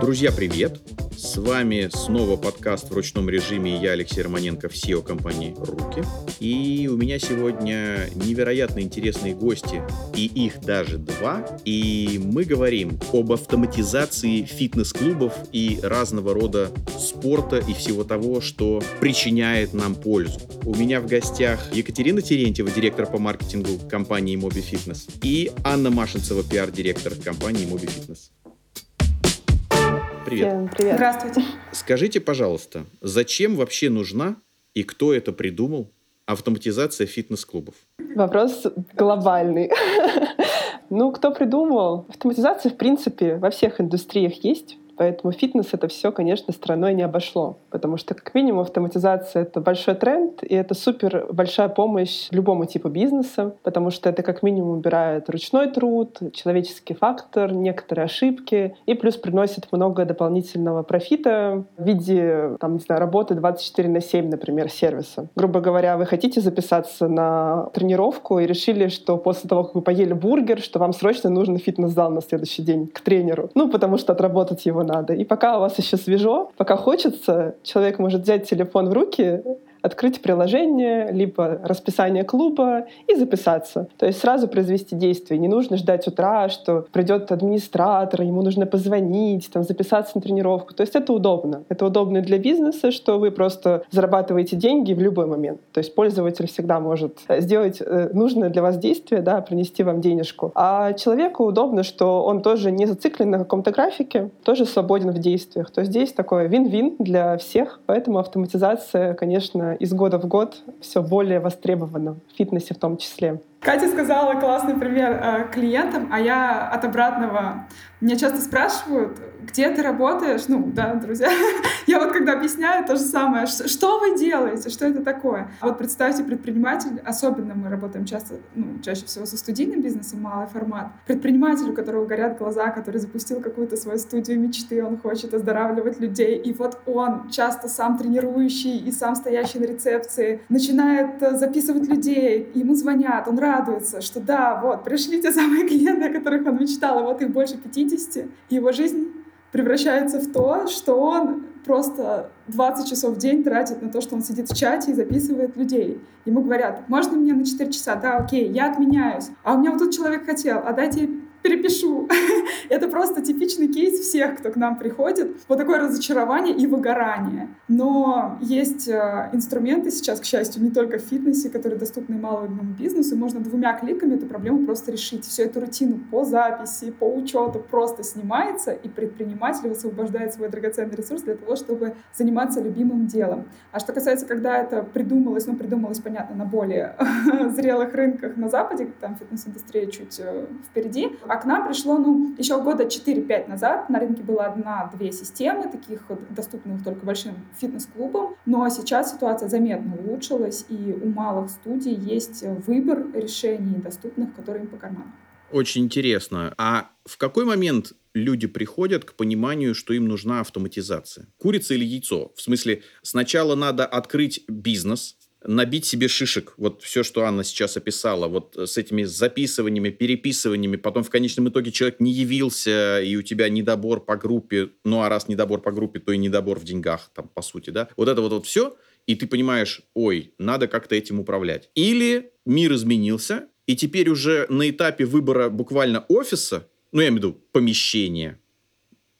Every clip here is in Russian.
Друзья, привет! С вами снова подкаст в ручном режиме. Я Алексей Романенко, SEO компании «Руки». И у меня сегодня невероятно интересные гости, и их даже два. И мы говорим об автоматизации фитнес-клубов и разного рода спорта и всего того, что причиняет нам пользу. У меня в гостях Екатерина Терентьева, директор по маркетингу компании Моби Фитнес, и Анна Машинцева, пиар-директор компании Моби Фитнес. Привет. Всем привет. Здравствуйте. Скажите, пожалуйста, зачем вообще нужна и кто это придумал автоматизация фитнес-клубов? Вопрос глобальный. Ну, кто придумал? Автоматизация, в принципе, во всех индустриях есть. Поэтому фитнес это все, конечно, страной не обошло. Потому что, как минимум, автоматизация — это большой тренд, и это супер большая помощь любому типу бизнеса, потому что это, как минимум, убирает ручной труд, человеческий фактор, некоторые ошибки, и плюс приносит много дополнительного профита в виде, там, не знаю, работы 24 на 7, например, сервиса. Грубо говоря, вы хотите записаться на тренировку и решили, что после того, как вы поели бургер, что вам срочно нужен фитнес-зал на следующий день к тренеру. Ну, потому что отработать его надо. И пока у вас еще свежо, пока хочется, человек может взять телефон в руки, открыть приложение, либо расписание клуба и записаться. То есть сразу произвести действие. Не нужно ждать утра, что придет администратор, ему нужно позвонить, там, записаться на тренировку. То есть это удобно. Это удобно для бизнеса, что вы просто зарабатываете деньги в любой момент. То есть пользователь всегда может сделать э, нужное для вас действие, да, принести вам денежку. А человеку удобно, что он тоже не зациклен на каком-то графике, тоже свободен в действиях. То есть здесь такое вин-вин для всех, поэтому автоматизация, конечно, из года в год все более востребовано в фитнесе в том числе. Катя сказала классный пример э, клиентам, а я от обратного. Меня часто спрашивают, где ты работаешь? Ну, да, друзья. я вот когда объясняю то же самое, что вы делаете, что это такое? Вот представьте предприниматель, особенно мы работаем часто, ну, чаще всего со студийным бизнесом, малый формат. Предприниматель, у которого горят глаза, который запустил какую-то свою студию мечты, он хочет оздоравливать людей, и вот он, часто сам тренирующий и сам стоящий на рецепции, начинает э, записывать людей, ему звонят, он радуется, что да, вот, пришли те самые клиенты, о которых он мечтал, и вот их больше 50, и его жизнь превращается в то, что он просто 20 часов в день тратит на то, что он сидит в чате и записывает людей. Ему говорят, можно мне на 4 часа? Да, окей, я отменяюсь. А у меня вот тут человек хотел, а дайте перепишу. Это просто типичный кейс всех, кто к нам приходит. Вот такое разочарование и выгорание. Но есть э, инструменты сейчас, к счастью, не только в фитнесе, которые доступны малому бизнесу. Можно двумя кликами эту проблему просто решить. Всю эту рутину по записи, по учету просто снимается, и предприниматель высвобождает свой драгоценный ресурс для того, чтобы заниматься любимым делом. А что касается, когда это придумалось, ну, придумалось, понятно, на более зрелых рынках на Западе, там фитнес-индустрия чуть э, впереди, а к нам пришло, ну, еще года 4-5 назад. На рынке была одна-две системы, таких доступных только большим фитнес-клубам. Но сейчас ситуация заметно улучшилась, и у малых студий есть выбор решений доступных, которые им по карману. Очень интересно. А в какой момент люди приходят к пониманию, что им нужна автоматизация? Курица или яйцо? В смысле, сначала надо открыть бизнес, набить себе шишек, вот все, что Анна сейчас описала, вот с этими записываниями, переписываниями, потом в конечном итоге человек не явился, и у тебя недобор по группе, ну а раз недобор по группе, то и недобор в деньгах, там, по сути, да, вот это вот, вот все, и ты понимаешь, ой, надо как-то этим управлять. Или мир изменился, и теперь уже на этапе выбора буквально офиса, ну, я имею в виду помещения,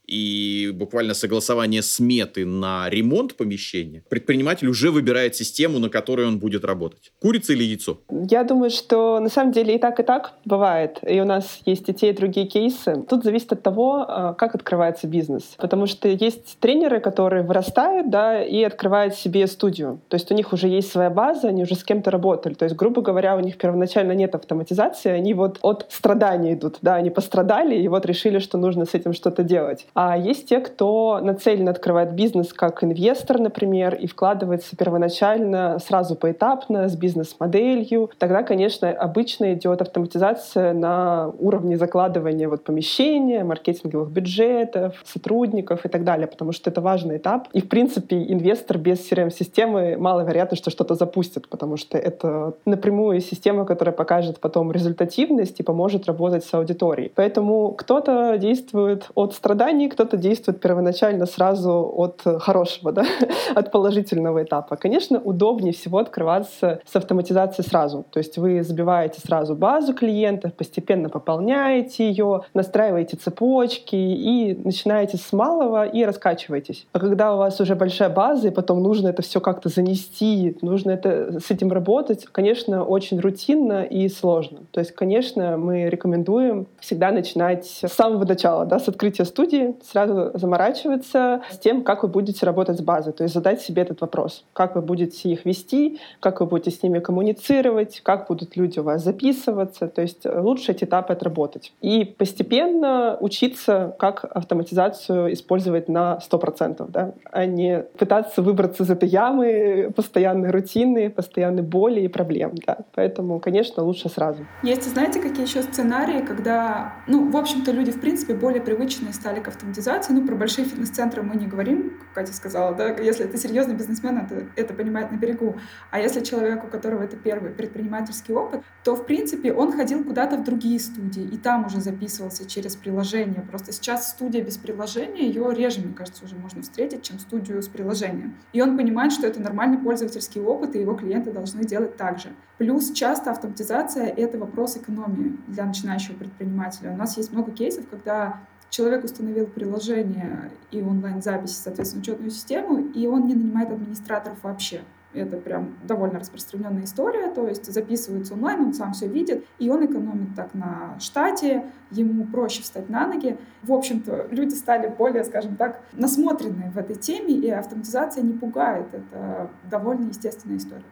и буквально согласование сметы на ремонт помещения, предприниматель уже выбирает систему, на которой он будет работать. Курица или яйцо? Я думаю, что на самом деле и так, и так бывает. И у нас есть и те, и другие кейсы. Тут зависит от того, а, как открывается бизнес. Потому что есть тренеры, которые вырастают да, и открывают себе студию. То есть у них уже есть своя база, они уже с кем-то работали. То есть, грубо говоря, у них первоначально нет автоматизации, они вот от страдания идут. Да, они пострадали и вот решили, что нужно с этим что-то делать. А есть те, кто нацелен открывать бизнес как инвестор, например, и вкладывается первоначально сразу поэтапно с бизнес-моделью. Тогда, конечно, обычно идет автоматизация на уровне закладывания вот помещения, маркетинговых бюджетов, сотрудников и так далее, потому что это важный этап. И, в принципе, инвестор без CRM-системы маловероятно, что что-то запустит, потому что это напрямую система, которая покажет потом результативность и поможет работать с аудиторией. Поэтому кто-то действует от страданий, кто-то действует первоначально сразу от хорошего, да, от положительного этапа. Конечно, удобнее всего открываться с автоматизацией сразу. То есть вы забиваете сразу базу клиентов, постепенно пополняете ее, настраиваете цепочки и начинаете с малого и раскачиваетесь. А когда у вас уже большая база, и потом нужно это все как-то занести, нужно это, с этим работать, конечно, очень рутинно и сложно. То есть, конечно, мы рекомендуем всегда начинать с самого начала, да, с открытия студии, сразу заморачиваться с тем, как вы будете работать с базой. То есть задать себе этот вопрос. Как вы будете их вести, как вы будете с ними коммуницировать, как будут люди у вас записываться. То есть лучше эти этапы отработать. И постепенно учиться, как автоматизацию использовать на 100%, да, а не пытаться выбраться из этой ямы постоянной рутины, постоянной боли и проблем. Да. Поэтому, конечно, лучше сразу. Есть, знаете, какие еще сценарии, когда, ну, в общем-то, люди, в принципе, более привычные стали к автоматизации. Ну, про большие фитнес-центры мы не говорим, как Катя сказала, да, если это серьезный бизнесмен, это, это понимает на берегу. А если человек, у которого это первый предпринимательский опыт, то, в принципе, он ходил куда-то в другие студии, и там уже записывался через приложение. Просто сейчас студия без приложения, ее реже, мне кажется, уже можно встретить, чем студию с приложением. И он понимает, что это нормальный пользовательский опыт, и его клиенты должны делать так же. Плюс часто автоматизация — это вопрос экономии для начинающего предпринимателя. У нас есть много кейсов, когда человек установил приложение и онлайн-запись, соответственно, учетную систему, и он не нанимает администраторов вообще. Это прям довольно распространенная история, то есть записывается онлайн, он сам все видит, и он экономит так на штате, ему проще встать на ноги. В общем-то, люди стали более, скажем так, насмотренные в этой теме, и автоматизация не пугает. Это довольно естественная история.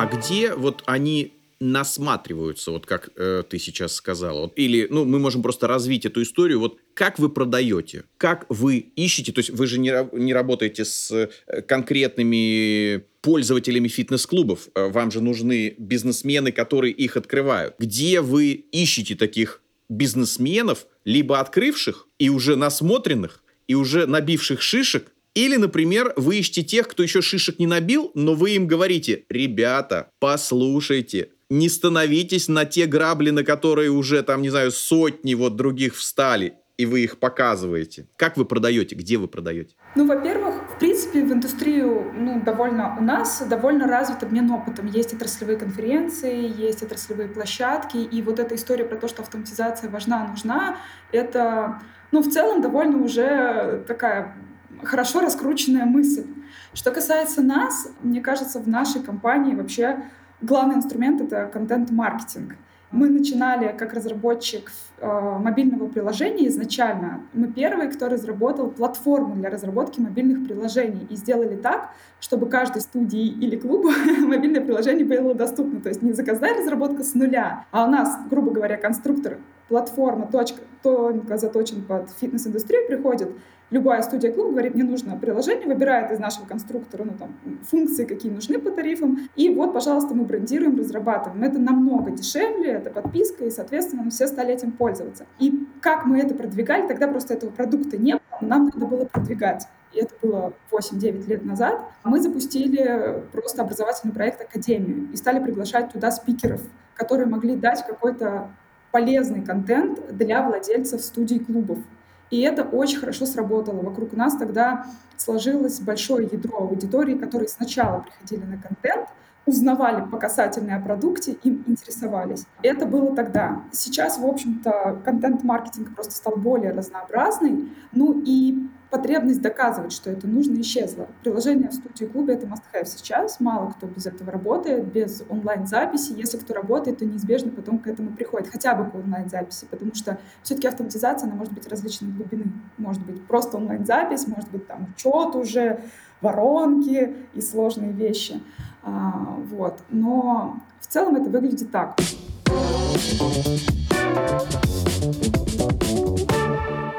А где вот они насматриваются, вот как э, ты сейчас сказала. Вот, или, ну, мы можем просто развить эту историю. Вот как вы продаете, как вы ищете, то есть вы же не, не работаете с э, конкретными пользователями фитнес-клубов, э, вам же нужны бизнесмены, которые их открывают. Где вы ищете таких бизнесменов, либо открывших и уже насмотренных, и уже набивших шишек, или, например, вы ищете тех, кто еще шишек не набил, но вы им говорите, ребята, послушайте, не становитесь на те грабли, на которые уже, там, не знаю, сотни вот других встали, и вы их показываете. Как вы продаете? Где вы продаете? Ну, во-первых, в принципе, в индустрию, ну, довольно у нас довольно развит обмен опытом. Есть отраслевые конференции, есть отраслевые площадки, и вот эта история про то, что автоматизация важна, нужна, это, ну, в целом довольно уже такая хорошо раскрученная мысль. Что касается нас, мне кажется, в нашей компании вообще главный инструмент — это контент-маркетинг. Мы начинали как разработчик э, мобильного приложения изначально. Мы первые, кто разработал платформу для разработки мобильных приложений и сделали так, чтобы каждой студии или клубу мобильное приложение было доступно. То есть не заказная разработка с нуля, а у нас, грубо говоря, конструктор, платформа, точка, тонко заточен под фитнес-индустрию приходит, любая студия клуб говорит, мне нужно приложение, выбирает из нашего конструктора ну, там, функции, какие нужны по тарифам, и вот, пожалуйста, мы брендируем, разрабатываем. Это намного дешевле, это подписка, и, соответственно, все стали этим пользоваться. И как мы это продвигали, тогда просто этого продукта не было, нам надо было продвигать. И это было 8-9 лет назад. Мы запустили просто образовательный проект «Академию» и стали приглашать туда спикеров, которые могли дать какой-то полезный контент для владельцев студий клубов. И это очень хорошо сработало. Вокруг нас тогда сложилось большое ядро аудитории, которые сначала приходили на контент, узнавали по касательной о продукте, им интересовались. Это было тогда. Сейчас, в общем-то, контент-маркетинг просто стал более разнообразный. Ну и потребность доказывать, что это нужно, исчезла. Приложение в студии клубе — это must-have сейчас. Мало кто без этого работает, без онлайн-записи. Если кто работает, то неизбежно потом к этому приходит, хотя бы к онлайн-записи, потому что все-таки автоматизация, она может быть различной глубины. Может быть просто онлайн-запись, может быть там учет уже, воронки и сложные вещи. А, вот. Но в целом это выглядит так.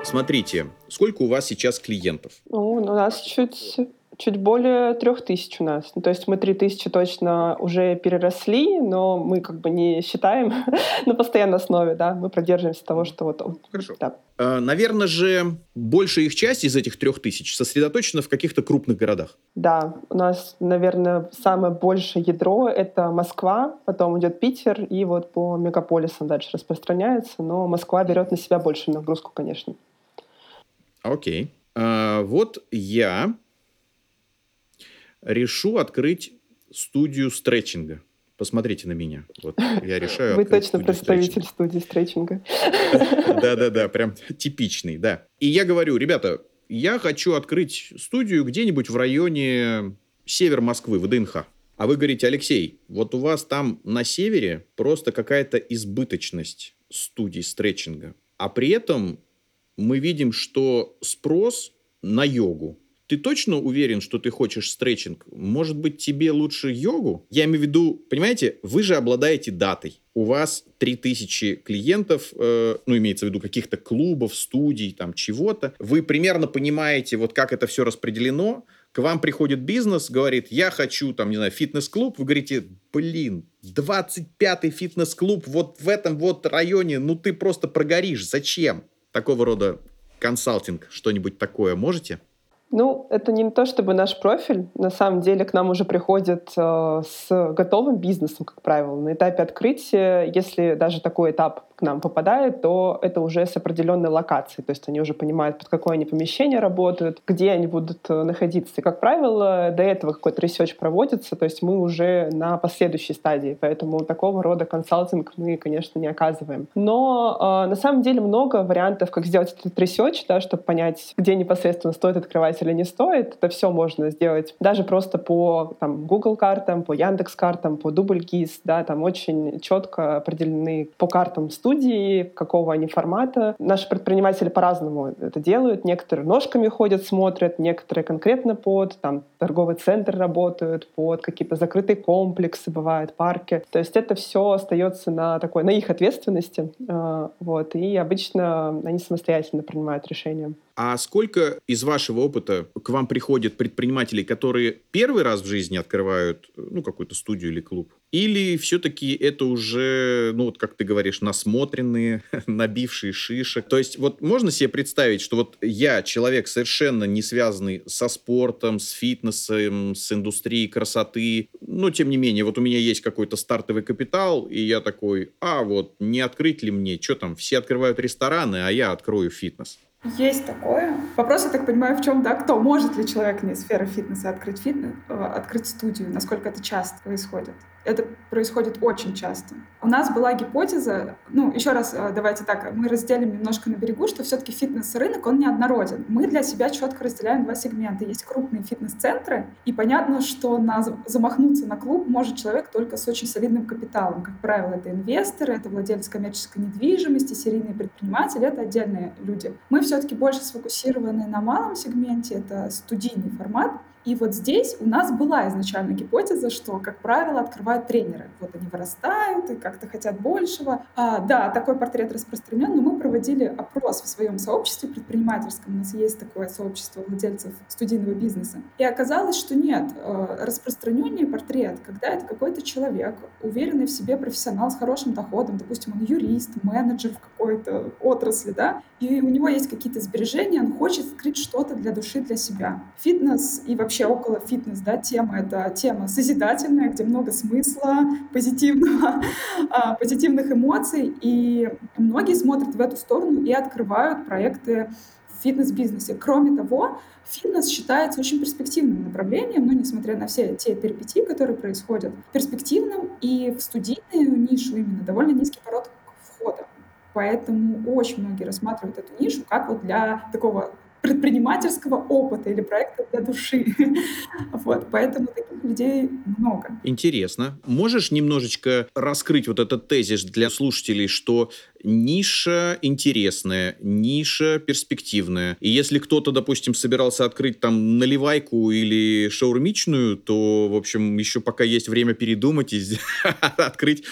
Смотрите, сколько у вас сейчас клиентов? Ну, у нас чуть чуть более трех тысяч у нас. Ну, то есть мы три тысячи точно уже переросли, но мы как бы не считаем на постоянной основе, да, мы продерживаемся того, что вот... Хорошо. Да. А, наверное же, большая их часть из этих трех тысяч сосредоточена в каких-то крупных городах. Да, у нас, наверное, самое большее ядро — это Москва, потом идет Питер, и вот по мегаполисам дальше распространяется, но Москва берет на себя большую нагрузку, конечно. Окей. А, вот я решу открыть студию стретчинга. Посмотрите на меня. Вот я решаю. Вы точно представитель студии стретчинга. Да-да-да, прям типичный, да. И я говорю, ребята, я хочу открыть студию где-нибудь в районе север Москвы, в ДНХ. А вы говорите, Алексей, вот у вас там на севере просто какая-то избыточность студий стретчинга. А при этом мы видим, что спрос на йогу ты точно уверен, что ты хочешь стретчинг? Может быть, тебе лучше йогу? Я имею в виду, понимаете, вы же обладаете датой. У вас 3000 клиентов, э, ну, имеется в виду каких-то клубов, студий, там, чего-то. Вы примерно понимаете, вот как это все распределено. К вам приходит бизнес, говорит, я хочу, там, не знаю, фитнес-клуб. Вы говорите, блин, 25-й фитнес-клуб вот в этом вот районе, ну, ты просто прогоришь. Зачем? Такого рода консалтинг, что-нибудь такое можете? Ну, это не то чтобы наш профиль. На самом деле к нам уже приходят э, с готовым бизнесом, как правило. На этапе открытия, если даже такой этап к нам попадает, то это уже с определенной локацией. То есть они уже понимают, под какое они помещение работают, где они будут э, находиться. И, как правило, до этого какой-то research проводится, то есть мы уже на последующей стадии. Поэтому такого рода консалтинг мы, конечно, не оказываем. Но э, на самом деле много вариантов, как сделать этот research, да, чтобы понять, где непосредственно стоит открывать или не стоит, это все можно сделать даже просто по там, Google картам, по Яндекс картам, по Дубльгиз, да, там очень четко определены по картам студии, какого они формата. Наши предприниматели по-разному это делают. Некоторые ножками ходят, смотрят, некоторые конкретно под там, торговый центр работают, под какие-то закрытые комплексы, бывают парки. То есть это все остается на такой, на их ответственности. А, вот, и обычно они самостоятельно принимают решения. А сколько из вашего опыта к вам приходят предпринимателей, которые первый раз в жизни открывают ну, какую-то студию или клуб? Или все-таки это уже, ну вот как ты говоришь, насмотренные, набившие шишек? То есть вот можно себе представить, что вот я человек совершенно не связанный со спортом, с фитнесом, с индустрией красоты, но тем не менее вот у меня есть какой-то стартовый капитал, и я такой, а вот не открыть ли мне, что там, все открывают рестораны, а я открою фитнес. Есть такое. Вопрос, я так понимаю, в чем, да, кто? Может ли человек не сферы фитнеса открыть, фитнес, э, открыть студию? Насколько это часто происходит? Это происходит очень часто. У нас была гипотеза, ну, еще раз, э, давайте так, мы разделим немножко на берегу, что все-таки фитнес-рынок, он неоднороден. Мы для себя четко разделяем два сегмента. Есть крупные фитнес-центры, и понятно, что на, замахнуться на клуб может человек только с очень солидным капиталом. Как правило, это инвесторы, это владельцы коммерческой недвижимости, серийные предприниматели, это отдельные люди. Мы все-таки больше сфокусированы на малом сегменте, это студийный формат, и вот здесь у нас была изначально гипотеза, что, как правило, открывают тренеры. Вот они вырастают и как-то хотят большего. А, да, такой портрет распространен, но мы проводили опрос в своем сообществе предпринимательском. У нас есть такое сообщество владельцев студийного бизнеса. И оказалось, что нет. Э, распространеннее портрет, когда это какой-то человек, уверенный в себе профессионал с хорошим доходом, допустим, он юрист, менеджер в какой-то отрасли, да, и у него есть какие-то сбережения, он хочет открыть что-то для души, для себя. Фитнес и вообще вообще около фитнес, да, тема. Это тема созидательная, где много смысла, позитивного, а, позитивных эмоций. И многие смотрят в эту сторону и открывают проекты в фитнес-бизнесе. Кроме того, фитнес считается очень перспективным направлением, но несмотря на все те перипетии, которые происходят, перспективным и в студийную нишу именно довольно низкий порог входа. Поэтому очень многие рассматривают эту нишу как вот для такого предпринимательского опыта или проекта для души. Вот, поэтому таких людей много. Интересно. Можешь немножечко раскрыть вот этот тезис для слушателей, что ниша интересная, ниша перспективная. И если кто-то, допустим, собирался открыть там наливайку или шаурмичную, то, в общем, еще пока есть время передумать и открыть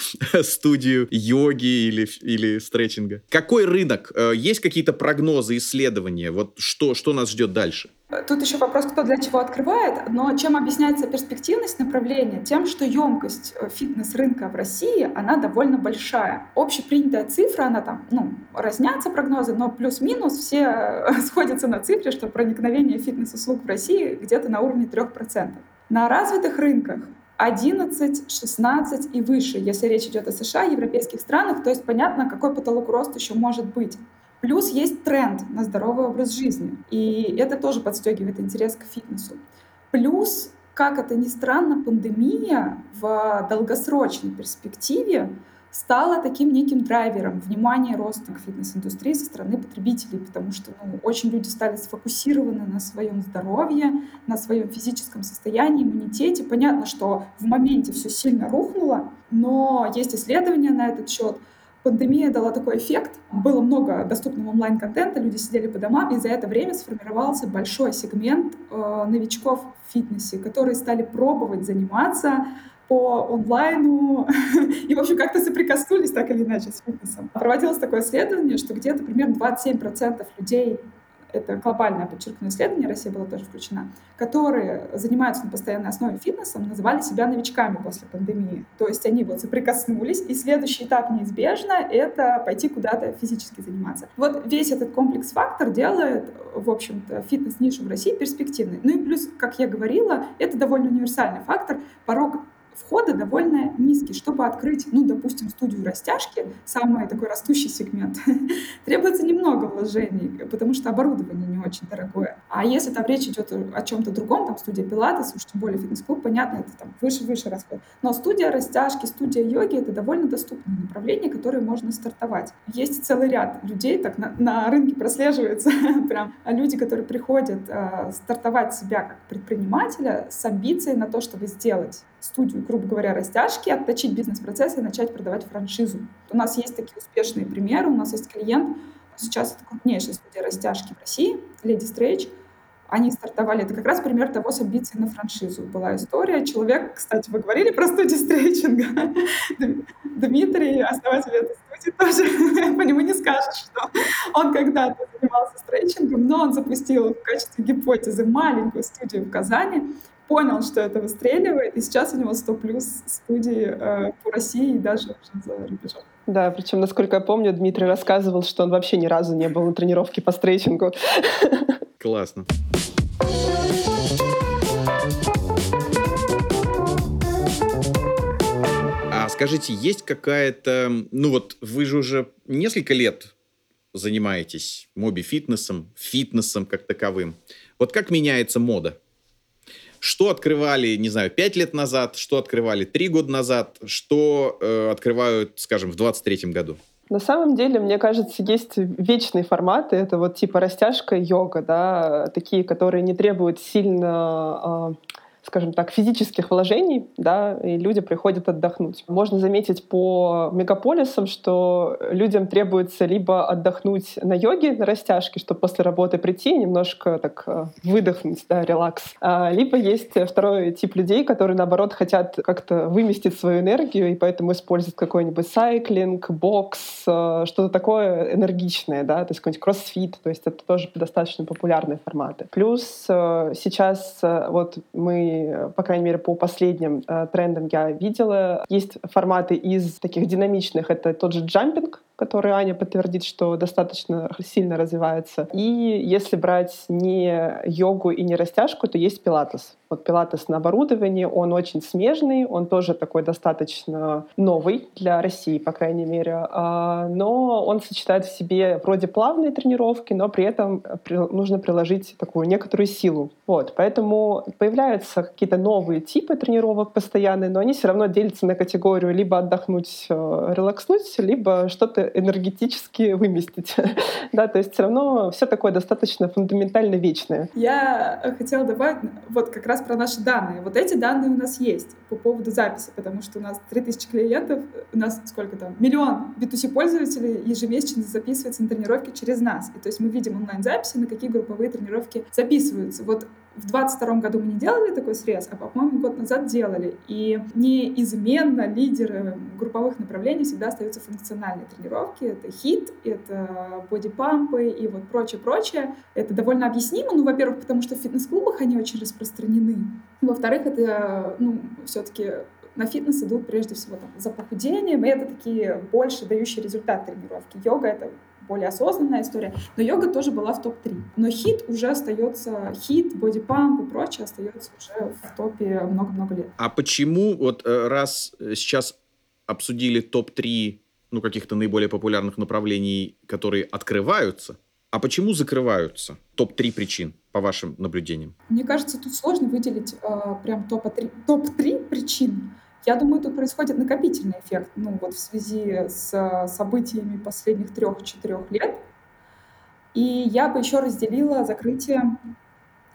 студию йоги или, или стретчинга. Какой рынок? Э, есть какие-то прогнозы, исследования? Вот что, что нас ждет дальше? Тут еще вопрос, кто для чего открывает, но чем объясняется перспективность направления? Тем, что емкость э, фитнес-рынка в России, она довольно большая. Общепринятая цифра, она там, ну, разнятся прогнозы, но плюс-минус все э, сходятся на цифре, что проникновение фитнес-услуг в России где-то на уровне 3%. На развитых рынках 11, 16 и выше, если речь идет о США, европейских странах, то есть понятно, какой потолок роста еще может быть. Плюс есть тренд на здоровый образ жизни, и это тоже подстегивает интерес к фитнесу. Плюс, как это ни странно, пандемия в долгосрочной перспективе стала таким неким драйвером внимания роста к фитнес-индустрии со стороны потребителей, потому что ну, очень люди стали сфокусированы на своем здоровье, на своем физическом состоянии, иммунитете. Понятно, что в моменте все сильно рухнуло, но есть исследования на этот счет — Пандемия дала такой эффект. Было много доступного онлайн-контента, люди сидели по домам, и за это время сформировался большой сегмент э, новичков в фитнесе, которые стали пробовать заниматься по онлайну и, в общем, как-то соприкоснулись так или иначе с фитнесом. Проводилось такое исследование, что где-то примерно 27% людей это глобальное, подчеркну, исследование, Россия была тоже включена, которые занимаются на постоянной основе фитнесом, называли себя новичками после пандемии. То есть они вот соприкоснулись, и следующий этап неизбежно — это пойти куда-то физически заниматься. Вот весь этот комплекс-фактор делает, в общем-то, фитнес-нишу в России перспективной. Ну и плюс, как я говорила, это довольно универсальный фактор. Порог входа довольно низкий. Чтобы открыть, ну, допустим, студию растяжки, самый такой растущий сегмент, требуется немного вложений, потому что оборудование не очень дорогое. А если там речь идет о чем-то другом, там студия пилатес, уж тем более фитнес-клуб, понятно, это там выше-выше расход. Но студия растяжки, студия йоги — это довольно доступное направление, которое можно стартовать. Есть целый ряд людей, так на, на рынке прослеживается прям люди, которые приходят э, стартовать себя как предпринимателя с амбицией на то, чтобы сделать студию, грубо говоря, растяжки, отточить бизнес-процесс и начать продавать франшизу. У нас есть такие успешные примеры. У нас есть клиент, сейчас это крупнейшая студия растяжки в России, Lady Stretch. Они стартовали, это как раз пример того с амбицией на франшизу. Была история. Человек, кстати, вы говорили про студию стретчинга. Дмитрий, основатель этой студии, тоже по нему не скажешь, что он когда-то занимался стретчингом, но он запустил в качестве гипотезы маленькую студию в Казани, понял, что это выстреливает, и сейчас у него 100 плюс студии э, по России и даже уже за рубежом. Да, причем, насколько я помню, Дмитрий рассказывал, что он вообще ни разу не был на тренировке по стрейчингу. Классно. А скажите, есть какая-то... Ну вот вы же уже несколько лет занимаетесь моби-фитнесом, фитнесом как таковым. Вот как меняется мода? Что открывали, не знаю, пять лет назад, что открывали три года назад, что э, открывают, скажем, в 23 году? На самом деле, мне кажется, есть вечные форматы. Это вот типа растяжка, йога, да, такие, которые не требуют сильно э, скажем так, физических вложений, да, и люди приходят отдохнуть. Можно заметить по мегаполисам, что людям требуется либо отдохнуть на йоге, на растяжке, чтобы после работы прийти немножко так э, выдохнуть, да, релакс. А, либо есть второй тип людей, которые, наоборот, хотят как-то выместить свою энергию, и поэтому используют какой-нибудь сайклинг, бокс, э, что-то такое энергичное, да, то есть какой-нибудь кроссфит, то есть это тоже достаточно популярные форматы. Плюс э, сейчас вот мы по крайней мере, по последним э, трендам я видела. Есть форматы из таких динамичных. Это тот же джампинг, который Аня подтвердит, что достаточно сильно развивается. И если брать не йогу и не растяжку, то есть пилатес. Вот пилатес на оборудовании, он очень смежный, он тоже такой достаточно новый для России, по крайней мере. А, но он сочетает в себе вроде плавные тренировки, но при этом нужно приложить такую некоторую силу. Вот, поэтому появляются какие-то новые типы тренировок постоянные, но они все равно делятся на категорию либо отдохнуть, э, релакснуть, либо что-то энергетически выместить. да, то есть все равно все такое достаточно фундаментально вечное. Я хотела добавить вот как раз про наши данные. Вот эти данные у нас есть по поводу записи, потому что у нас 3000 клиентов, у нас сколько там, миллион B2C-пользователей ежемесячно записывается на тренировки через нас. И то есть мы видим онлайн-записи, на какие групповые тренировки записываются. Вот в 22 году мы не делали такой срез, а, по-моему, год назад делали. И неизменно лидеры групповых направлений всегда остаются функциональные тренировки. Это хит, это бодипампы и вот прочее-прочее. Это довольно объяснимо, ну, во-первых, потому что в фитнес-клубах они очень распространены. Во-вторых, это, ну, все-таки на фитнес идут прежде всего там, за похудением, и это такие больше дающие результат тренировки. Йога — это более осознанная история. Но йога тоже была в топ-3. Но хит уже остается, хит, бодипамп и прочее остается уже в топе много-много лет. А почему вот э, раз сейчас обсудили топ-3 ну, каких-то наиболее популярных направлений, которые открываются, а почему закрываются? Топ-3 причин, по вашим наблюдениям. Мне кажется, тут сложно выделить э, прям топ-3 топ причин. Я думаю, тут происходит накопительный эффект. Ну вот в связи с событиями последних трех-четырех лет. И я бы еще разделила закрытие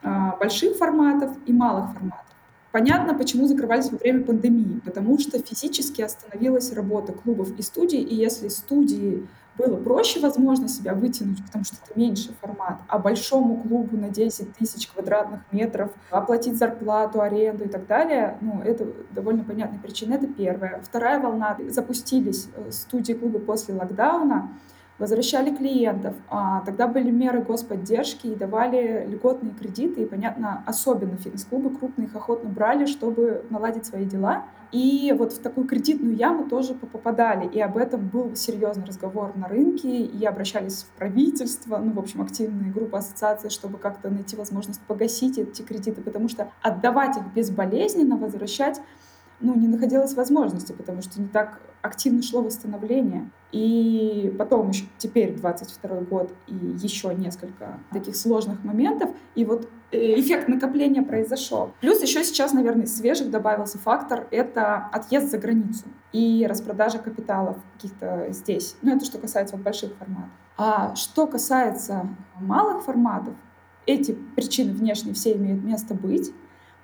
а, больших форматов и малых форматов. Понятно, почему закрывались во время пандемии, потому что физически остановилась работа клубов и студий, и если студии было проще, возможно, себя вытянуть, потому что это меньший формат, а большому клубу на 10 тысяч квадратных метров оплатить зарплату, аренду и так далее, ну, это довольно понятная причина, это первая. Вторая волна, запустились э, студии клубы после локдауна, возвращали клиентов. А, тогда были меры господдержки и давали льготные кредиты. И, понятно, особенно фитнес-клубы крупные их охотно брали, чтобы наладить свои дела. И вот в такую кредитную яму тоже попадали. И об этом был серьезный разговор на рынке. И обращались в правительство, ну, в общем, активные группы ассоциации, чтобы как-то найти возможность погасить эти кредиты. Потому что отдавать их безболезненно, возвращать ну, не находилось возможности, потому что не так активно шло восстановление. И потом еще теперь 22 год и еще несколько таких сложных моментов. И вот э, эффект накопления произошел. Плюс еще сейчас, наверное, свежих добавился фактор — это отъезд за границу и распродажа капиталов каких-то здесь. Ну, это что касается вот больших форматов. А что касается малых форматов, эти причины внешние все имеют место быть.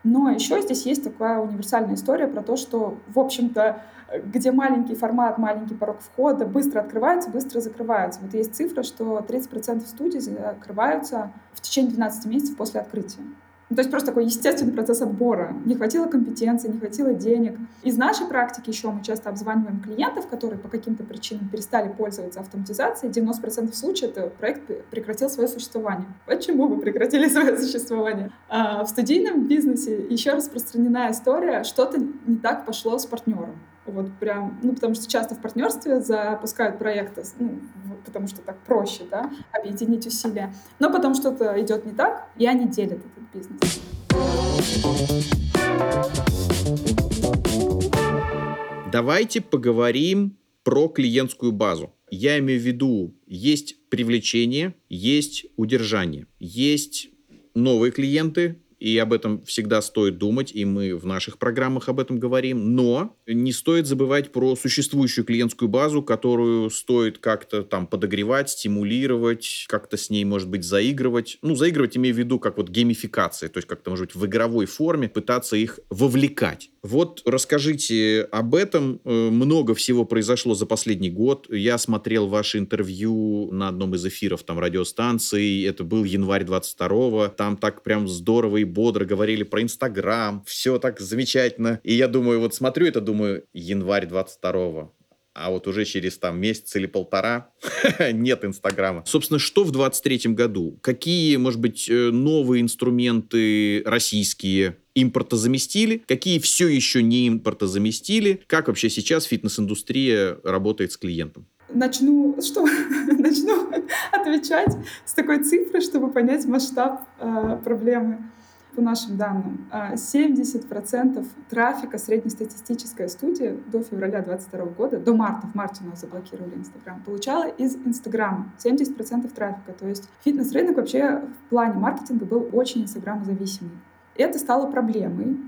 Но еще здесь есть такая универсальная история про то, что, в общем-то, где маленький формат, маленький порог входа быстро открывается, быстро закрывается. Вот есть цифра, что 30% студий закрываются в течение 12 месяцев после открытия. Ну, то есть просто такой естественный процесс отбора. Не хватило компетенции, не хватило денег. Из нашей практики еще мы часто обзваниваем клиентов, которые по каким-то причинам перестали пользоваться автоматизацией. 90% случаев это проект прекратил свое существование. Почему вы прекратили свое существование? А в студийном бизнесе еще распространена история, что-то не так пошло с партнером. Вот прям, ну, потому что часто в партнерстве запускают проекты, ну, потому что так проще, да, объединить усилия. Но потом что-то идет не так, и они делят этот бизнес. Давайте поговорим про клиентскую базу. Я имею в виду, есть привлечение, есть удержание, есть новые клиенты, и об этом всегда стоит думать, и мы в наших программах об этом говорим. Но не стоит забывать про существующую клиентскую базу, которую стоит как-то там подогревать, стимулировать, как-то с ней, может быть, заигрывать. Ну, заигрывать имею в виду как вот геймификация, то есть как-то, может быть, в игровой форме пытаться их вовлекать. Вот расскажите об этом. Э, много всего произошло за последний год. Я смотрел ваше интервью на одном из эфиров там радиостанции. Это был январь 22-го. Там так прям здорово и бодро говорили про Инстаграм. Все так замечательно. И я думаю, вот смотрю это, думаю, январь 22-го а вот уже через там месяц или полтора нет Инстаграма. Собственно, что в 23 году? Какие, может быть, э, новые инструменты российские импортозаместили, какие все еще не импортозаместили? Как вообще сейчас фитнес-индустрия работает с клиентом? Начну, что? Начну отвечать с такой цифры, чтобы понять масштаб э, проблемы по нашим данным, 70% а, трафика среднестатистическая студия до февраля 2022 года, до марта, в марте у нас заблокировали Инстаграм, получала из Инстаграма 70% трафика. То есть фитнес-рынок вообще в плане маркетинга был очень инстаграмозависимый. Это стало проблемой.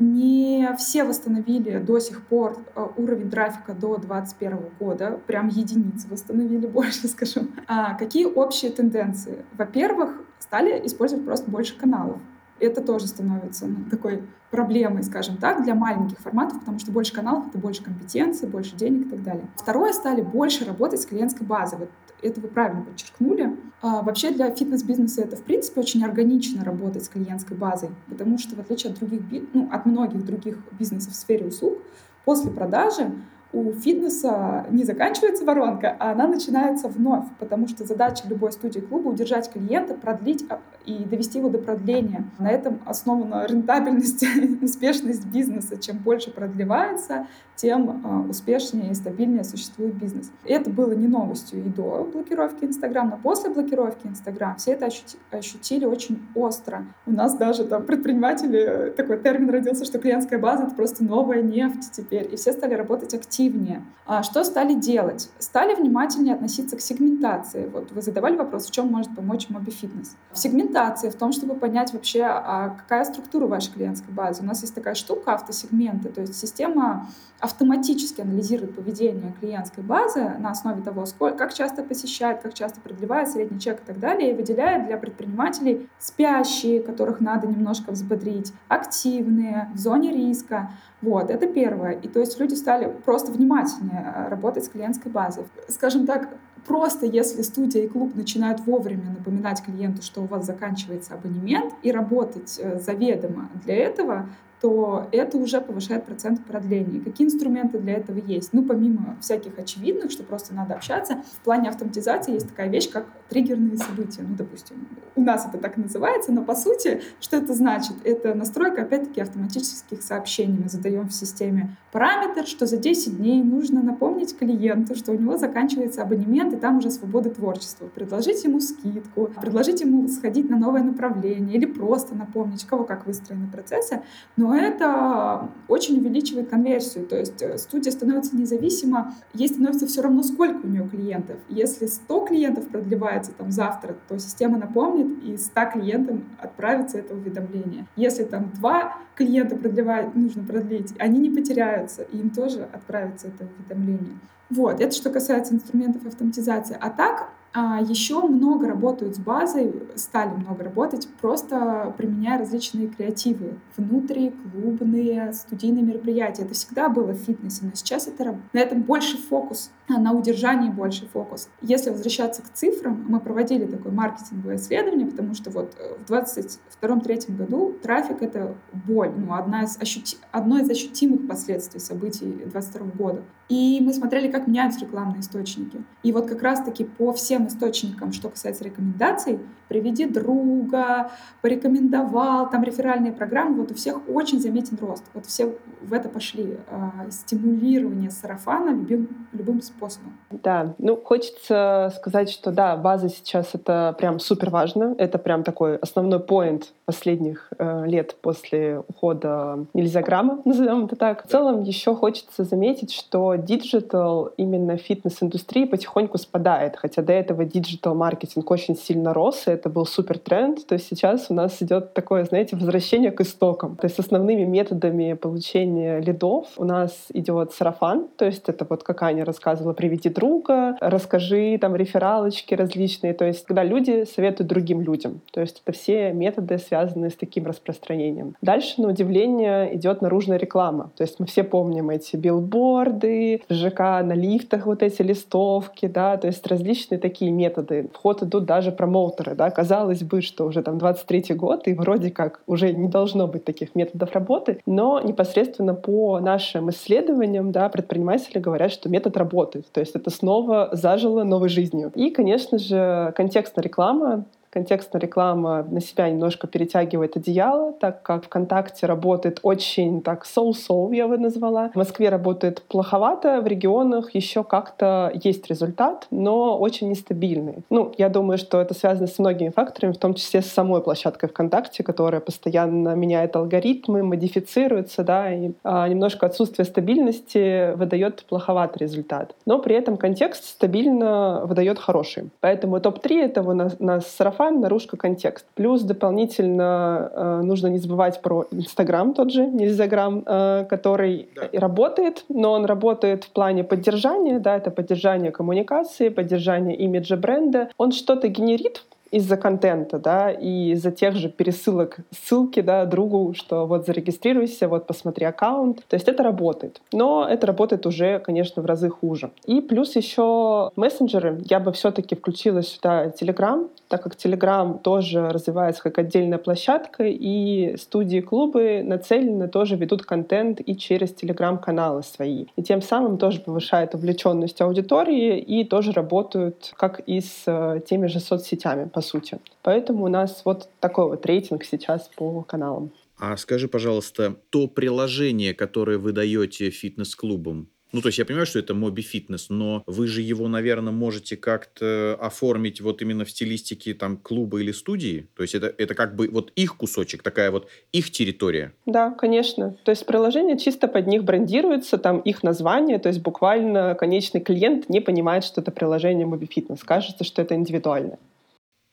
Не все восстановили до сих пор э, уровень трафика до 2021 года, прям единицы восстановили больше, скажем. А какие общие тенденции? Во-первых, стали использовать просто больше каналов. Это тоже становится ну, такой проблемой, скажем так, для маленьких форматов, потому что больше каналов — это больше компетенций, больше денег и так далее. Второе, стали больше работать с клиентской базой. Вот это вы правильно подчеркнули. А, вообще для фитнес-бизнеса это, в принципе, очень органично работать с клиентской базой, потому что в отличие от других, ну, от многих других бизнесов в сфере услуг, после продажи у фитнеса не заканчивается воронка, а она начинается вновь, потому что задача любой студии клуба — удержать клиента, продлить а, и довести его до продления. На этом основана рентабельность успешность бизнеса. Чем больше продлевается, тем э, успешнее и стабильнее существует бизнес. Это было не новостью и до блокировки Инстаграм, но после блокировки Инстаграм все это ощути ощутили очень остро. У нас даже там предприниматели, такой термин родился, что клиентская база — это просто новая нефть теперь. И все стали работать активнее. А что стали делать? Стали внимательнее относиться к сегментации. Вот вы задавали вопрос, в чем может помочь Моби Фитнес. В сегментации, в том, чтобы понять вообще, а какая структура вашей клиентской базы. У нас есть такая штука автосегменты, то есть система автоматически анализирует поведение клиентской базы на основе того, сколько, как часто посещает, как часто продлевает средний чек и так далее, и выделяет для предпринимателей спящие, которых надо немножко взбодрить, активные, в зоне риска. Вот, это первое. И то есть люди стали просто внимательнее э, работать с клиентской базой. Скажем так, просто если студия и клуб начинают вовремя напоминать клиенту, что у вас заканчивается абонемент, и работать э, заведомо для этого, то это уже повышает процент продления. Какие инструменты для этого есть? Ну, помимо всяких очевидных, что просто надо общаться, в плане автоматизации есть такая вещь, как триггерные события. Ну, допустим, у нас это так называется, но по сути, что это значит? Это настройка, опять-таки, автоматических сообщений. Мы задаем в системе параметр, что за 10 дней нужно напомнить клиенту, что у него заканчивается абонемент, и там уже свобода творчества. Предложить ему скидку, предложить ему сходить на новое направление или просто напомнить, кого как выстроены процессы. Но это очень увеличивает конверсию. То есть э, студия становится независима, ей становится все равно, сколько у нее клиентов. Если 100 клиентов продлевается там завтра, то система напомнит, и 100 клиентам отправится это уведомление. Если там два клиента продлевает, нужно продлить, они не потеряются, им тоже отправится это уведомление. Вот, это что касается инструментов автоматизации. А так, а, еще много работают с базой, стали много работать, просто применяя различные креативы. Внутриклубные, студийные мероприятия. Это всегда было в фитнесе, но сейчас это, на этом больше фокус, а на удержании больше фокус. Если возвращаться к цифрам, мы проводили такое маркетинговое исследование, потому что вот э, в 2022-2023 году трафик — это боль, ну, одна из ощути... одно из ощутимых последствий событий 2022 года. И мы смотрели, как меняются рекламные источники. И вот как раз-таки по всем источникам, что касается рекомендаций, приведи друга, порекомендовал, там реферальные программы, вот у всех очень заметен рост. Вот все в это пошли. Э, стимулирование сарафана любым, любым способом. Да, ну хочется сказать, что да, база сейчас это прям супер важно. Это прям такой основной point последних э, лет после ухода нельзяграмма, назовем это так. В целом еще хочется заметить, что digital именно фитнес-индустрии потихоньку спадает, хотя до этого digital-маркетинг очень сильно рос, и это был супер тренд, то сейчас у нас идет такое, знаете, возвращение к истокам. То есть основными методами получения лидов у нас идет сарафан, то есть это вот как Аня рассказывала, приведи друга, расскажи там рефералочки различные, то есть когда люди советуют другим людям, то есть это все методы, связанные с таким распространением. Дальше, на удивление, идет наружная реклама, то есть мы все помним эти билборды, ЖК на лифтах вот эти листовки, да, то есть различные такие методы. В ход идут даже промоутеры, да, казалось бы, что уже там 23 год, и вроде как уже не должно быть таких методов работы, но непосредственно по нашим исследованиям, да, предприниматели говорят, что метод работает, то есть это снова зажило новой жизнью. И, конечно же, контекстная реклама контекстная реклама на себя немножко перетягивает одеяло, так как ВКонтакте работает очень так соу-соу, я бы назвала. В Москве работает плоховато, в регионах еще как-то есть результат, но очень нестабильный. Ну, я думаю, что это связано с многими факторами, в том числе с самой площадкой ВКонтакте, которая постоянно меняет алгоритмы, модифицируется, да, и а, немножко отсутствие стабильности выдает плоховатый результат. Но при этом контекст стабильно выдает хороший. Поэтому топ-3 — это у нас, у нас сарафан, целлофан, наружка контекст. Плюс дополнительно э, нужно не забывать про Инстаграм тот же, Нельзяграм, э, который да. работает, но он работает в плане поддержания, да, это поддержание коммуникации, поддержание имиджа бренда. Он что-то генерит из-за контента, да, и из-за тех же пересылок ссылки, да, другу, что вот зарегистрируйся, вот посмотри аккаунт. То есть это работает. Но это работает уже, конечно, в разы хуже. И плюс еще мессенджеры. Я бы все-таки включила сюда Telegram, так как Telegram тоже развивается как отдельная площадка, и студии клубы нацелены тоже ведут контент и через Telegram-каналы свои. И тем самым тоже повышает увлеченность аудитории и тоже работают как и с э, теми же соцсетями, по сути. Поэтому у нас вот такой вот рейтинг сейчас по каналам. А скажи, пожалуйста, то приложение, которое вы даете фитнес-клубам, ну, то есть я понимаю, что это Моби Фитнес, но вы же его, наверное, можете как-то оформить вот именно в стилистике там клуба или студии. То есть это, это как бы вот их кусочек, такая вот их территория. Да, конечно. То есть приложение чисто под них брендируется, там их название, то есть буквально конечный клиент не понимает, что это приложение Моби Фитнес. Кажется, что это индивидуально.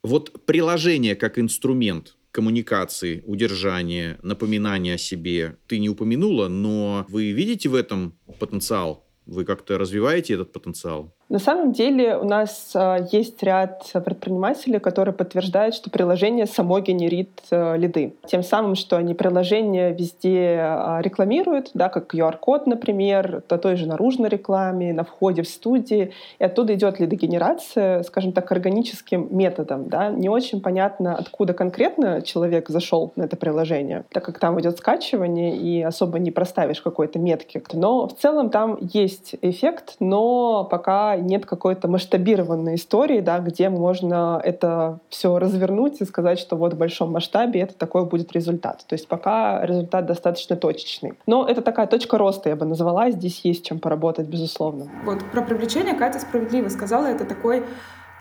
Вот приложение как инструмент коммуникации, удержания, напоминания о себе ты не упомянула, но вы видите в этом потенциал? Вы как-то развиваете этот потенциал? На самом деле у нас э, есть ряд предпринимателей, которые подтверждают, что приложение само генерит э, лиды. Тем самым, что они приложение везде э, рекламируют, да, как QR-код, например, то той же наружной рекламе, на входе в студии, и оттуда идет лидогенерация, скажем так, органическим методом. Да. Не очень понятно, откуда конкретно человек зашел на это приложение, так как там идет скачивание, и особо не проставишь какой-то метки. Но в целом там есть эффект, но пока нет какой-то масштабированной истории, да, где можно это все развернуть и сказать, что вот в большом масштабе это такой будет результат. То есть пока результат достаточно точечный. Но это такая точка роста, я бы назвала. Здесь есть чем поработать, безусловно. Вот про привлечение Катя справедливо сказала, это такой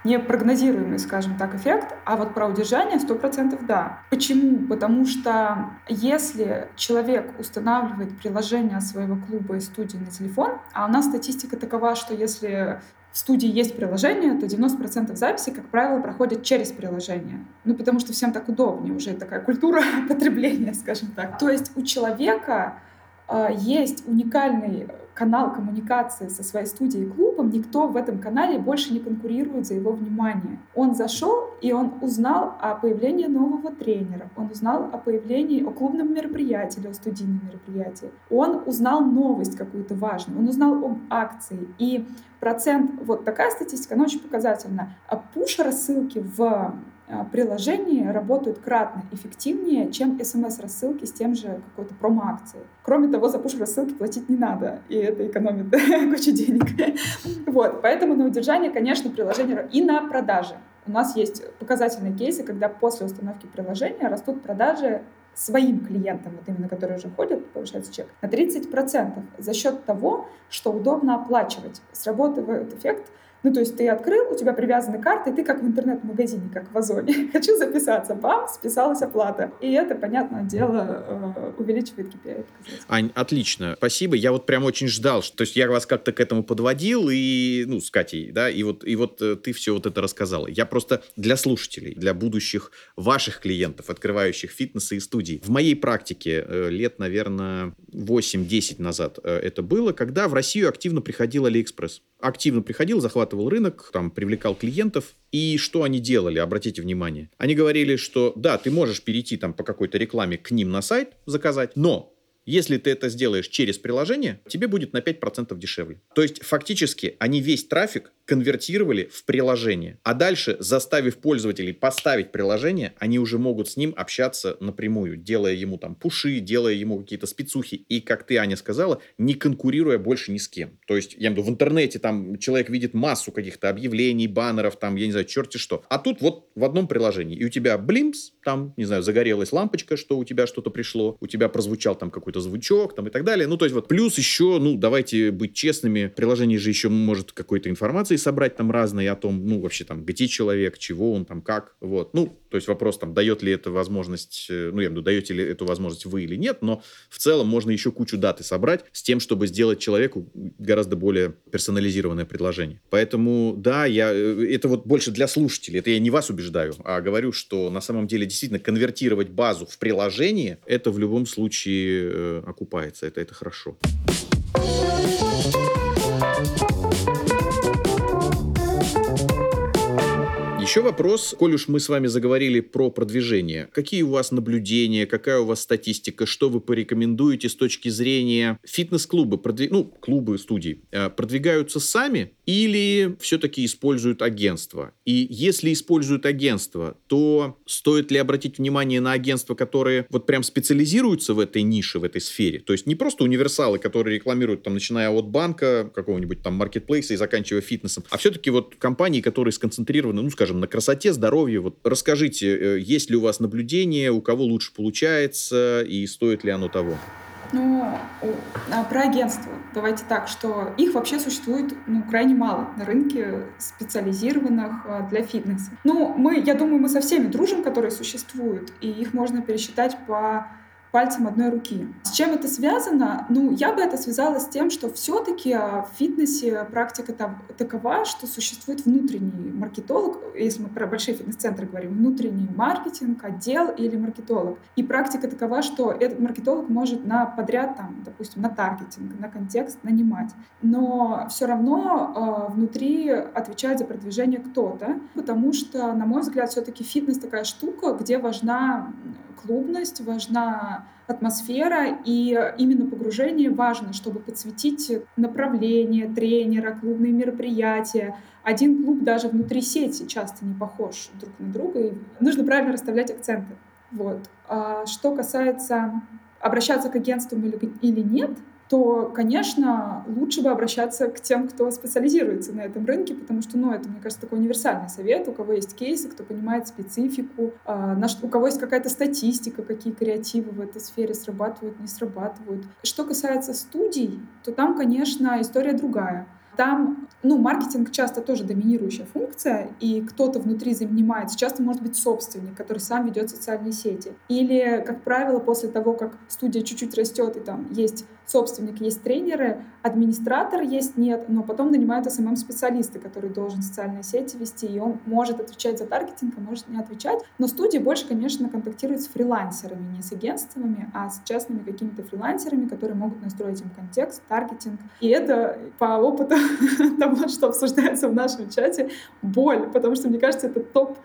непрогнозируемый, скажем так, эффект, а вот про удержание 100% да. Почему? Потому что если человек устанавливает приложение своего клуба и студии на телефон, а у нас статистика такова, что если в студии есть приложение, то 90% записи, как правило, проходят через приложение. Ну, потому что всем так удобнее, уже такая культура потребления, скажем так. То есть у человека э, есть уникальный канал коммуникации со своей студией и клубом, никто в этом канале больше не конкурирует за его внимание. Он зашел, и он узнал о появлении нового тренера, он узнал о появлении, о клубном мероприятии или о студийном мероприятии. Он узнал новость какую-то важную, он узнал об акции. И процент, вот такая статистика, она очень показательна. А пуш-рассылки в а, приложения работают кратно эффективнее, чем смс-рассылки с тем же какой-то промо-акцией. Кроме того, за пуш-рассылки платить не надо, и это экономит кучу денег. вот, поэтому на удержание, конечно, приложение и на продажи. У нас есть показательные кейсы, когда после установки приложения растут продажи своим клиентам, вот именно которые уже ходят, повышается чек, на 30% за счет того, что удобно оплачивать. Сработает эффект ну, то есть ты открыл, у тебя привязаны карты, и ты как в интернет-магазине, как в Озоне. Хочу записаться, бам, списалась оплата. И это, понятное дело, э, увеличивает KPI. Ань, отлично, спасибо. Я вот прям очень ждал, что, то есть я вас как-то к этому подводил, и, ну, с Катей, да, и вот, и вот э, ты все вот это рассказала. Я просто для слушателей, для будущих ваших клиентов, открывающих фитнесы и студии. В моей практике э, лет, наверное, 8-10 назад это было, когда в Россию активно приходил Алиэкспресс. Активно приходил, захватывал захватывал рынок, там, привлекал клиентов. И что они делали, обратите внимание. Они говорили, что да, ты можешь перейти там по какой-то рекламе к ним на сайт, заказать, но если ты это сделаешь через приложение, тебе будет на 5% дешевле. То есть фактически они весь трафик конвертировали в приложение. А дальше, заставив пользователей поставить приложение, они уже могут с ним общаться напрямую, делая ему там пуши, делая ему какие-то спецухи. И, как ты, Аня, сказала, не конкурируя больше ни с кем. То есть, я имею в виду, в интернете там человек видит массу каких-то объявлений, баннеров, там, я не знаю, черти что. А тут вот в одном приложении. И у тебя блимс, там, не знаю, загорелась лампочка, что у тебя что-то пришло, у тебя прозвучал там какой-то звучок, там и так далее. Ну, то есть вот плюс еще, ну, давайте быть честными, приложение же еще может какой-то информации информации собрать там разные о том, ну, вообще там, где человек, чего он там, как, вот. Ну, то есть вопрос там, дает ли это возможность, э, ну, я имею в виду, даете ли эту возможность вы или нет, но в целом можно еще кучу даты собрать с тем, чтобы сделать человеку гораздо более персонализированное предложение. Поэтому, да, я, э, это вот больше для слушателей, это я не вас убеждаю, а говорю, что на самом деле действительно конвертировать базу в приложение, это в любом случае э, окупается, это, это хорошо. Еще вопрос, коль уж мы с вами заговорили про продвижение. Какие у вас наблюдения, какая у вас статистика, что вы порекомендуете с точки зрения фитнес-клубы, продвиг... ну, клубы, студии, э, продвигаются сами или все-таки используют агентство? И если используют агентство, то стоит ли обратить внимание на агентства, которые вот прям специализируются в этой нише, в этой сфере? То есть не просто универсалы, которые рекламируют, там, начиная от банка, какого-нибудь там маркетплейса и заканчивая фитнесом, а все-таки вот компании, которые сконцентрированы, ну, скажем, на красоте, здоровье. Вот расскажите, э, есть ли у вас наблюдение, у кого лучше получается и стоит ли оно того? Ну, а про агентство. Давайте так, что их вообще существует ну, крайне мало на рынке специализированных а, для фитнеса. Ну, мы, я думаю, мы со всеми дружим, которые существуют, и их можно пересчитать по пальцем одной руки. С чем это связано? Ну, я бы это связала с тем, что все-таки а, в фитнесе практика такова, что существует внутренний маркетолог, если мы про большие фитнес-центры говорим, внутренний маркетинг, отдел или маркетолог. И практика такова, что этот маркетолог может на подряд, там, допустим, на таргетинг, на контекст нанимать. Но все равно э, внутри отвечает за продвижение кто-то, потому что, на мой взгляд, все-таки фитнес такая штука, где важна клубность, важна атмосфера, и именно погружение важно, чтобы подсветить направление тренера, клубные мероприятия. Один клуб даже внутри сети часто не похож друг на друга, и нужно правильно расставлять акценты. Вот. А что касается обращаться к агентствам или, или нет — то, конечно, лучше бы обращаться к тем, кто специализируется на этом рынке, потому что, ну, это, мне кажется, такой универсальный совет, у кого есть кейсы, кто понимает специфику, что, у кого есть какая-то статистика, какие креативы в этой сфере срабатывают, не срабатывают. Что касается студий, то там, конечно, история другая. Там, ну, маркетинг часто тоже доминирующая функция, и кто-то внутри занимается. Часто может быть собственник, который сам ведет социальные сети. Или, как правило, после того, как студия чуть-чуть растет, и там есть собственник, есть тренеры, администратор есть, нет, но потом нанимают SMM-специалиста, который должен социальные сети вести, и он может отвечать за таргетинг, а может не отвечать. Но студии больше, конечно, контактируют с фрилансерами, не с агентствами, а с частными какими-то фрилансерами, которые могут настроить им контекст, таргетинг. И это по опыту того, что обсуждается в нашем чате, боль, потому что, мне кажется, это топ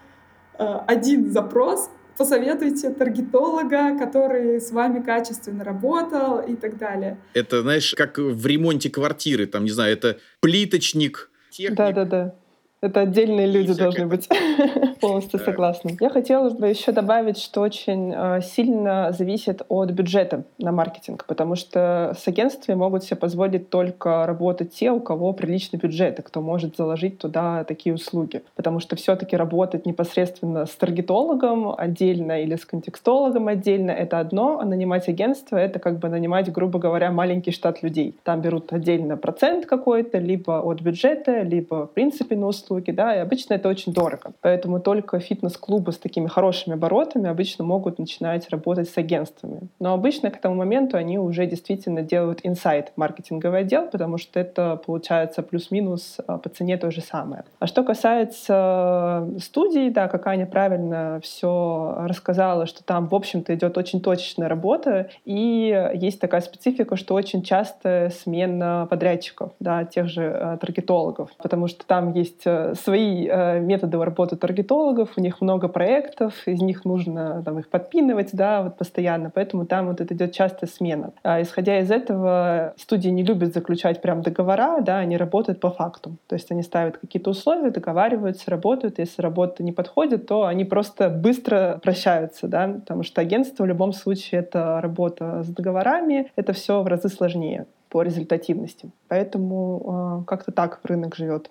э, один запрос, посоветуйте таргетолога, который с вами качественно работал и так далее. Это, знаешь, как в ремонте квартиры, там, не знаю, это плиточник, техник. Да-да-да. Это отдельные люди должны быть. Полностью согласна. Я хотела бы еще добавить, что очень э, сильно зависит от бюджета на маркетинг, потому что с агентствами могут себе позволить только работать те, у кого приличный бюджет, и кто может заложить туда такие услуги. Потому что все-таки работать непосредственно с таргетологом отдельно или с контекстологом отдельно — это одно, а нанимать агентство — это как бы нанимать, грубо говоря, маленький штат людей. Там берут отдельно процент какой-то, либо от бюджета, либо в принципе на услуги, да, и обычно это очень дорого. Поэтому только фитнес-клубы с такими хорошими оборотами обычно могут начинать работать с агентствами. Но обычно к этому моменту они уже действительно делают инсайт маркетинговый отдел, потому что это получается плюс-минус а, по цене то же самое. А что касается студий, да, как Аня правильно все рассказала, что там, в общем-то, идет очень точечная работа, и есть такая специфика, что очень часто смена подрядчиков, да, тех же э, таргетологов, потому что там есть э, свои э, методы работы таргетологов, у них много проектов, из них нужно там, их подпинывать, да, вот постоянно, поэтому там вот это идет часто смена. А исходя из этого, студии не любят заключать прям договора, да, они работают по факту. То есть они ставят какие-то условия, договариваются, работают. Если работа не подходит, то они просто быстро прощаются, да, потому что агентство в любом случае это работа с договорами, это все в разы сложнее по результативности. Поэтому э, как-то так рынок живет.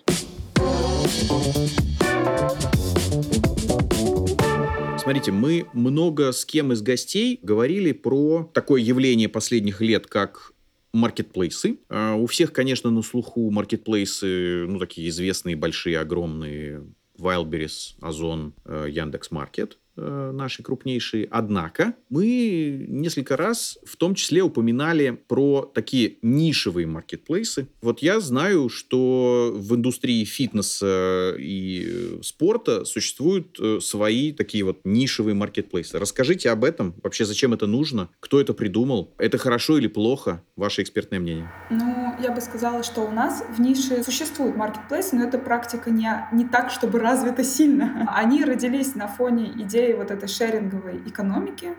Смотрите, мы много с кем из гостей говорили про такое явление последних лет, как маркетплейсы. А, у всех, конечно, на слуху маркетплейсы, ну, такие известные, большие, огромные, Wildberries, Озон, э, Яндекс.Маркет. Э, наши крупнейшие. Однако мы несколько раз в том числе упоминали про такие нишевые маркетплейсы. Вот я знаю, что в индустрии фитнеса и спорта существуют э, свои такие вот нишевые маркетплейсы. Расскажите об этом. Вообще, зачем это нужно? Кто это придумал? Это хорошо или плохо? Ваше экспертное мнение. Ну, я бы сказала, что у нас в нише существуют маркетплейсы, но эта практика не, не так, чтобы развита сильно. Они родились на фоне идеи идеи вот этой шеринговой экономики.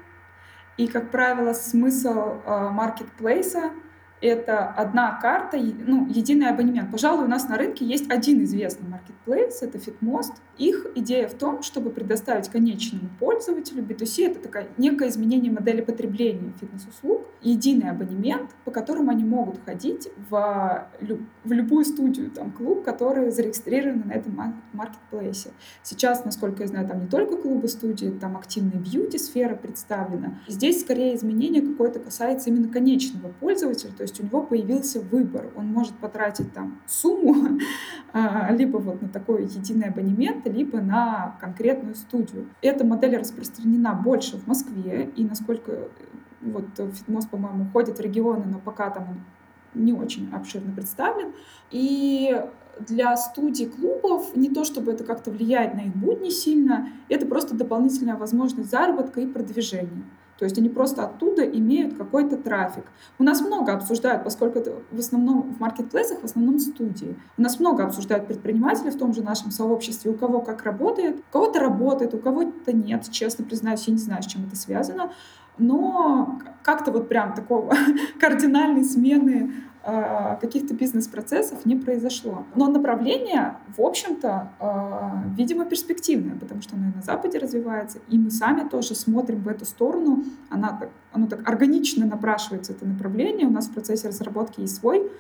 И, как правило, смысл э, маркетплейса это одна карта, ну, единый абонемент. Пожалуй, у нас на рынке есть один известный маркетплейс, это Fitmost. Их идея в том, чтобы предоставить конечному пользователю B2C, это такое некое изменение модели потребления фитнес-услуг, единый абонемент, по которому они могут ходить в, в любую студию, там, клуб, который зарегистрирован на этом маркетплейсе. Сейчас, насколько я знаю, там не только клубы, студии, там активная бьюти-сфера представлена. Здесь скорее изменение какое-то касается именно конечного пользователя, то есть у него появился выбор. Он может потратить там сумму а, либо вот на такой единый абонемент, либо на конкретную студию. Эта модель распространена больше в Москве, и насколько вот Фитмос, по-моему, ходит в регионы, но пока там он не очень обширно представлен. И для студий клубов не то, чтобы это как-то влияет на их будни сильно, это просто дополнительная возможность заработка и продвижения. То есть они просто оттуда имеют какой-то трафик. У нас много обсуждают, поскольку это в основном в маркетплейсах, в основном студии. У нас много обсуждают предприниматели в том же нашем сообществе, у кого как работает. У кого-то работает, у кого-то нет. Честно признаюсь, я не знаю, с чем это связано. Но как-то вот прям такого кардинальной смены каких-то бизнес-процессов не произошло. Но направление, в общем-то, э, видимо, перспективное, потому что оно и на Западе развивается, и мы сами тоже смотрим в эту сторону. Она так, оно так органично напрашивается, это направление. У нас в процессе разработки есть свой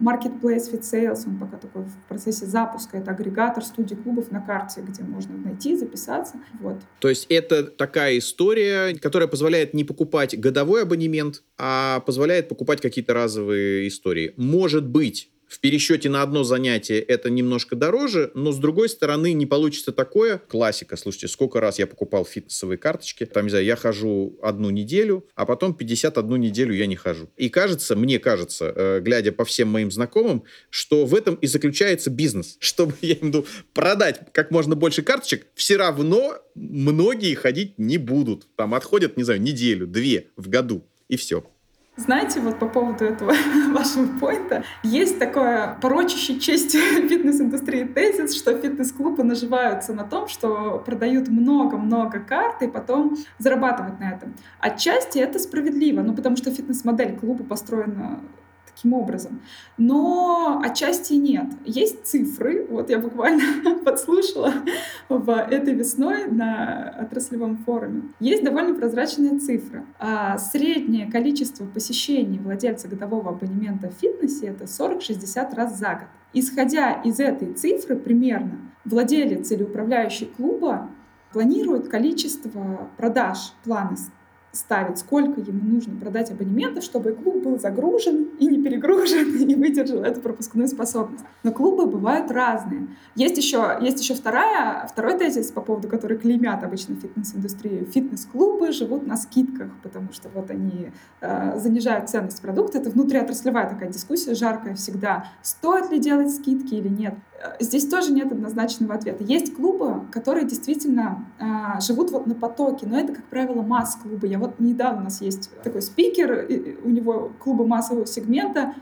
Marketplace Fit Sales, он пока такой в процессе запуска. Это агрегатор студий клубов на карте, где можно найти, записаться. Вот. То есть это такая история, которая позволяет не покупать годовой абонемент, а позволяет покупать какие-то разовые истории. Может быть, в пересчете на одно занятие это немножко дороже, но с другой стороны не получится такое. Классика, слушайте, сколько раз я покупал фитнесовые карточки. Там, не знаю, я хожу одну неделю, а потом 51 неделю я не хожу. И кажется, мне кажется, э, глядя по всем моим знакомым, что в этом и заключается бизнес. Чтобы, я в виду, продать как можно больше карточек, все равно многие ходить не будут. Там отходят, не знаю, неделю, две в году, и все. Знаете, вот по поводу этого вашего поинта, есть такое порочащее честь фитнес-индустрии тезис, что фитнес-клубы наживаются на том, что продают много-много карт и потом зарабатывают на этом. Отчасти это справедливо, ну потому что фитнес-модель клуба построена таким образом. Но отчасти нет. Есть цифры, вот я буквально подслушала в этой весной на отраслевом форуме. Есть довольно прозрачные цифры. А среднее количество посещений владельца годового абонемента в фитнесе — это 40-60 раз за год. Исходя из этой цифры примерно, владелец или управляющий клуба планирует количество продаж, планы ставит, сколько ему нужно продать абонементов, чтобы клуб был загружен и не перегружен, и выдержал эту пропускную способность. Но клубы бывают разные. Есть еще, есть еще вторая, второй тезис, по поводу которой клеймят обычно фитнес-индустрию. Фитнес-клубы живут на скидках, потому что вот они э, занижают ценность продукта. Это внутриотраслевая такая дискуссия, жаркая всегда. Стоит ли делать скидки или нет? Здесь тоже нет однозначного ответа. Есть клубы, которые действительно э, живут вот на потоке, но это, как правило, масс-клубы. Я вот недавно у нас есть такой спикер, у него клубы массового сегмента,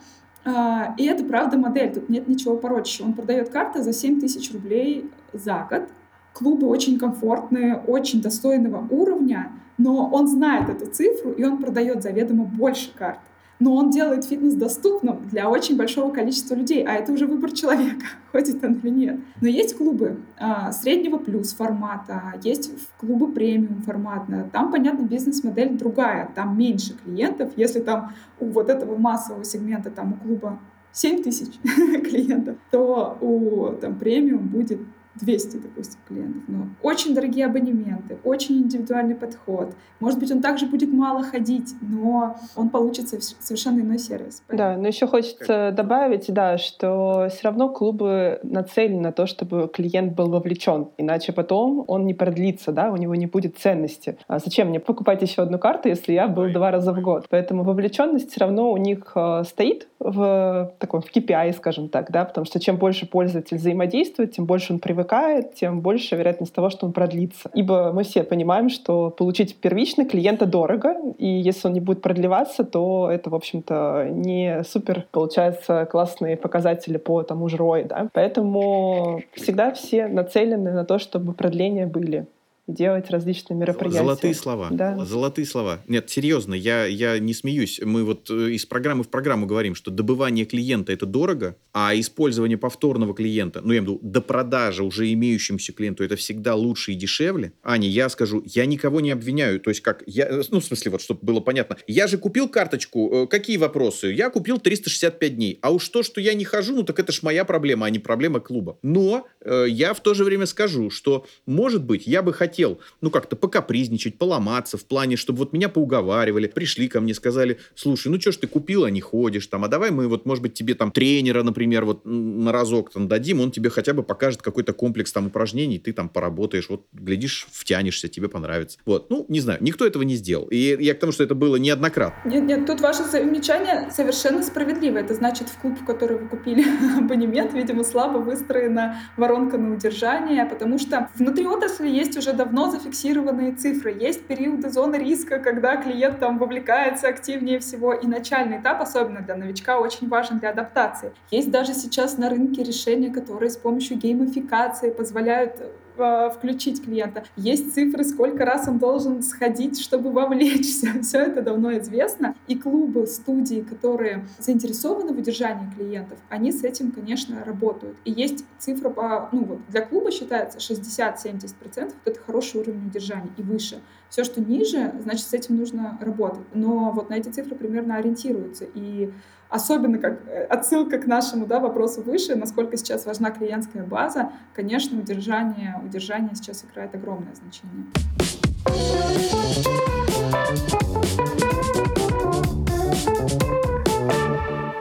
э, и это правда модель, тут нет ничего порочащего. Он продает карты за 7 тысяч рублей за год. Клубы очень комфортные, очень достойного уровня, но он знает эту цифру, и он продает заведомо больше карт но он делает фитнес доступным для очень большого количества людей, а это уже выбор человека, ходит он или нет. Но есть клубы а, среднего плюс формата, есть клубы премиум формата, там, понятно, бизнес-модель другая, там меньше клиентов, если там у вот этого массового сегмента, там у клуба 7 тысяч клиентов, то у там, премиум будет 200, допустим, клиентов, но очень дорогие абонементы, очень индивидуальный подход. Может быть, он также будет мало ходить, но он получит совершенно иной сервис. Да, но еще хочется добавить, да, что все равно клубы нацелены на то, чтобы клиент был вовлечен, иначе потом он не продлится, да, у него не будет ценности. А зачем мне покупать еще одну карту, если я был два раза в год? Поэтому вовлеченность все равно у них э, стоит в таком в KPI, скажем так, да, потому что чем больше пользователь взаимодействует, тем больше он привыкает, тем больше вероятность того, что он продлится. Ибо мы все понимаем, что получить первично клиента дорого, и если он не будет продлеваться, то это, в общем-то, не супер, получается, классные показатели по тому же ROI, да. Поэтому всегда все нацелены на то, чтобы продления были делать различные мероприятия. Золотые слова. Да. Золотые слова. Нет, серьезно, я, я не смеюсь. Мы вот э, из программы в программу говорим, что добывание клиента это дорого, а использование повторного клиента, ну, я имею в виду, до продажи уже имеющемуся клиенту, это всегда лучше и дешевле. Аня, я скажу, я никого не обвиняю. То есть как, я, э, ну, в смысле, вот, чтобы было понятно. Я же купил карточку, э, какие вопросы? Я купил 365 дней. А уж то, что я не хожу, ну, так это ж моя проблема, а не проблема клуба. Но э, я в то же время скажу, что, может быть, я бы хотел хотел, ну, как-то покапризничать, поломаться в плане, чтобы вот меня поуговаривали, пришли ко мне, сказали, слушай, ну, что ж ты купил, а не ходишь там, а давай мы вот, может быть, тебе там тренера, например, вот на разок там дадим, он тебе хотя бы покажет какой-то комплекс там упражнений, ты там поработаешь, вот, глядишь, втянешься, тебе понравится. Вот, ну, не знаю, никто этого не сделал. И я к тому, что это было неоднократно. Нет, нет, тут ваше замечание совершенно справедливо. Это значит, в клуб, в который вы купили абонемент, видимо, слабо выстроена воронка на удержание, потому что внутри отрасли есть уже давно зафиксированные цифры. Есть периоды зоны риска, когда клиент там вовлекается активнее всего, и начальный этап, особенно для новичка, очень важен для адаптации. Есть даже сейчас на рынке решения, которые с помощью геймификации позволяют Э, включить клиента. Есть цифры, сколько раз он должен сходить, чтобы вовлечься. Все это давно известно. И клубы, студии, которые заинтересованы в удержании клиентов, они с этим, конечно, работают. И есть цифра по... Ну вот, для клуба считается 60-70%. Это хороший уровень удержания и выше. Все, что ниже, значит, с этим нужно работать. Но вот на эти цифры примерно ориентируются. И особенно как э, отсылка к нашему да, вопросу выше, насколько сейчас важна клиентская база, конечно, удержание, удержание сейчас играет огромное значение.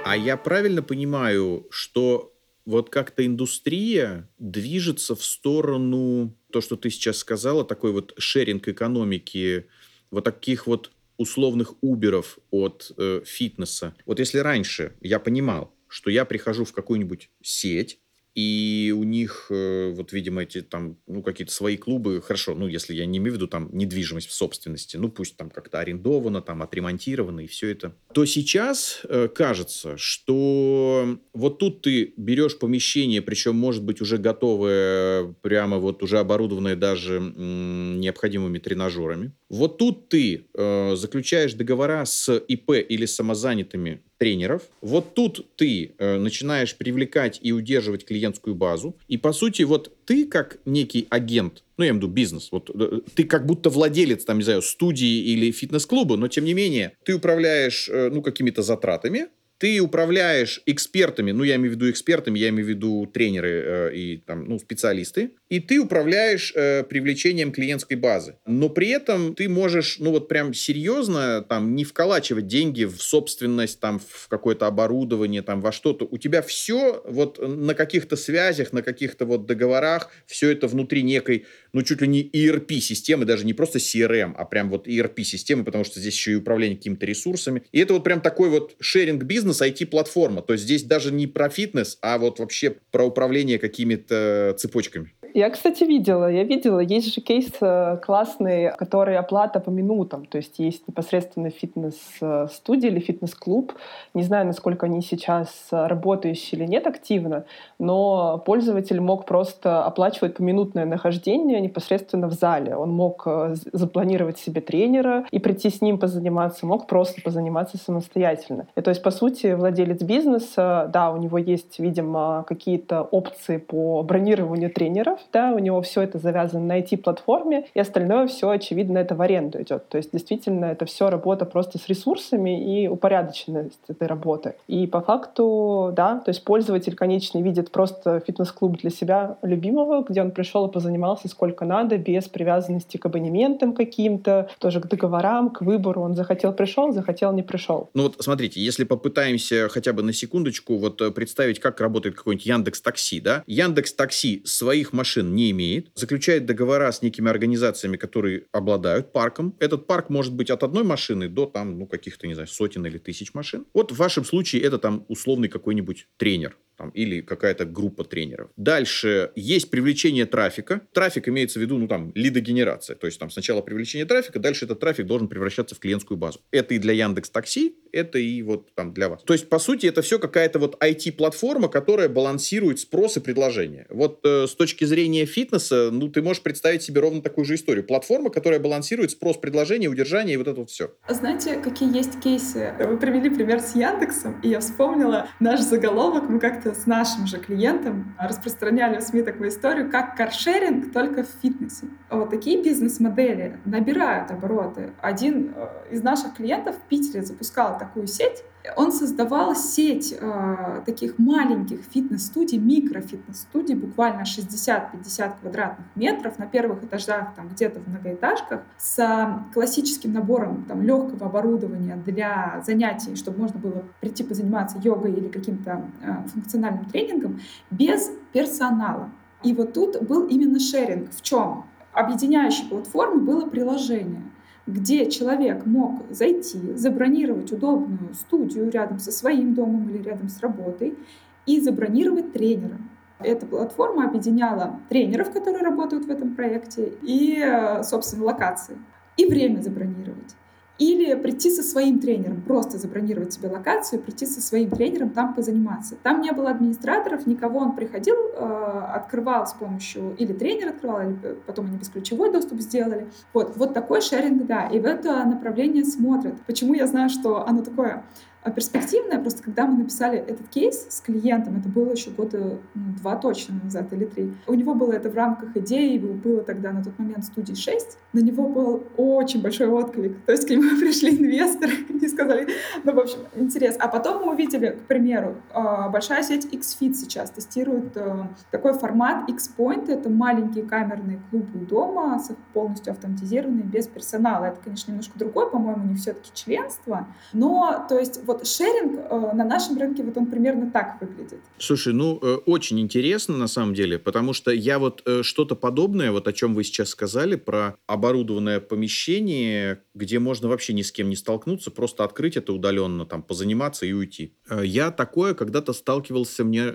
А я правильно понимаю, что вот как-то индустрия движется в сторону, то, что ты сейчас сказала, такой вот шеринг экономики, вот таких вот условных уберов от э, фитнеса. Вот если раньше я понимал, что я прихожу в какую-нибудь сеть, и у них, э, вот, видимо, эти там, ну, какие-то свои клубы, хорошо, ну, если я не имею в виду там недвижимость в собственности, ну, пусть там как-то арендовано, там отремонтировано и все это, то сейчас э, кажется, что вот тут ты берешь помещение, причем, может быть, уже готовое, прямо вот уже оборудованное даже м, необходимыми тренажерами. Вот тут ты э, заключаешь договора с ИП или самозанятыми тренеров. Вот тут ты э, начинаешь привлекать и удерживать клиентскую базу. И по сути, вот ты как некий агент, ну, я имею в виду бизнес, вот э, ты как будто владелец, там, не знаю, студии или фитнес-клуба, но тем не менее, ты управляешь, э, ну, какими-то затратами, ты управляешь экспертами, ну, я имею в виду экспертами, я имею в виду тренеры э, и там, ну, специалисты, и ты управляешь э, привлечением клиентской базы. Но при этом ты можешь, ну, вот прям серьезно там не вколачивать деньги в собственность, там, в какое-то оборудование, там, во что-то. У тебя все вот на каких-то связях, на каких-то вот договорах, все это внутри некой, ну, чуть ли не ERP-системы, даже не просто CRM, а прям вот ERP-системы, потому что здесь еще и управление какими-то ресурсами. И это вот прям такой вот шеринг бизнес бизнес IT-платформа. То есть здесь даже не про фитнес, а вот вообще про управление какими-то цепочками. Я, кстати, видела. Я видела. Есть же кейс э, классный, который оплата по минутам. То есть есть непосредственно фитнес-студия или фитнес-клуб. Не знаю, насколько они сейчас работающие или нет активно, но пользователь мог просто оплачивать поминутное нахождение непосредственно в зале. Он мог э, запланировать себе тренера и прийти с ним позаниматься, мог просто позаниматься самостоятельно. И то есть, по сути, сути, владелец бизнеса, да, у него есть, видимо, какие-то опции по бронированию тренеров, да, у него все это завязано на IT-платформе, и остальное все, очевидно, это в аренду идет. То есть, действительно, это все работа просто с ресурсами и упорядоченность этой работы. И по факту, да, то есть пользователь конечный видит просто фитнес-клуб для себя любимого, где он пришел и позанимался сколько надо, без привязанности к абонементам каким-то, тоже к договорам, к выбору. Он захотел пришел, захотел не пришел. Ну вот смотрите, если попытаемся хотя бы на секундочку вот э, представить, как работает какой-нибудь Яндекс Такси, да? Яндекс Такси своих машин не имеет, заключает договора с некими организациями, которые обладают парком. Этот парк может быть от одной машины до там, ну, каких-то, не знаю, сотен или тысяч машин. Вот в вашем случае это там условный какой-нибудь тренер там, или какая-то группа тренеров. Дальше есть привлечение трафика. Трафик имеется в виду, ну, там, лидогенерация. То есть, там, сначала привлечение трафика, дальше этот трафик должен превращаться в клиентскую базу. Это и для Яндекс Такси, это и вот там для вас. То есть, по сути, это все какая-то вот IT-платформа, которая балансирует спрос и предложение. Вот э, с точки зрения фитнеса, ну, ты можешь представить себе ровно такую же историю. Платформа, которая балансирует спрос, предложение, удержание и вот это вот все. Знаете, какие есть кейсы? Вы привели пример с Яндексом, и я вспомнила наш заголовок. Мы как-то с нашим же клиентом распространяли в СМИ такую историю, как каршеринг только в фитнесе. Вот такие бизнес-модели набирают обороты. Один э, из наших клиентов в Питере запускал такую сеть, он создавал сеть э, таких маленьких фитнес-студий, микро-фитнес-студий, буквально 60-50 квадратных метров на первых этажах, там где-то в многоэтажках, с классическим набором там, легкого оборудования для занятий, чтобы можно было прийти позаниматься йогой или каким-то э, функциональным тренингом, без персонала. И вот тут был именно шеринг. В чем? Объединяющей платформой было приложение — где человек мог зайти, забронировать удобную студию рядом со своим домом или рядом с работой и забронировать тренера. Эта платформа объединяла тренеров, которые работают в этом проекте, и, э, собственно, локации, и время забронировать. Или прийти со своим тренером, просто забронировать себе локацию, прийти со своим тренером там позаниматься. Там не было администраторов, никого он приходил, э, открывал с помощью, или тренер открывал, или потом они бесключевой доступ сделали. Вот, вот такой шеринг, да, и в это направление смотрят. Почему я знаю, что оно такое а перспективная, просто когда мы написали этот кейс с клиентом, это было еще года ну, два точно назад или три, у него было это в рамках идеи, было тогда на тот момент студии 6, на него был очень большой отклик. То есть к нему пришли инвесторы и сказали, ну, в общем, интерес. А потом мы увидели, к примеру, а, большая сеть XFIT сейчас тестирует э, такой формат X-Point. Это маленькие камерные клубы дома, полностью автоматизированные, без персонала. Это, конечно, немножко другое, по-моему, не все-таки членство. Но, то есть, вот шеринг э, на нашем рынке, вот он примерно так выглядит. Слушай, ну, э, очень интересно на самом деле, потому что я вот э, что-то подобное, вот о чем вы сейчас сказали, про оборудованное помещение, где можно вообще ни с кем не столкнуться, просто открыть это удаленно, там, позаниматься и уйти. Я такое когда-то сталкивался, мне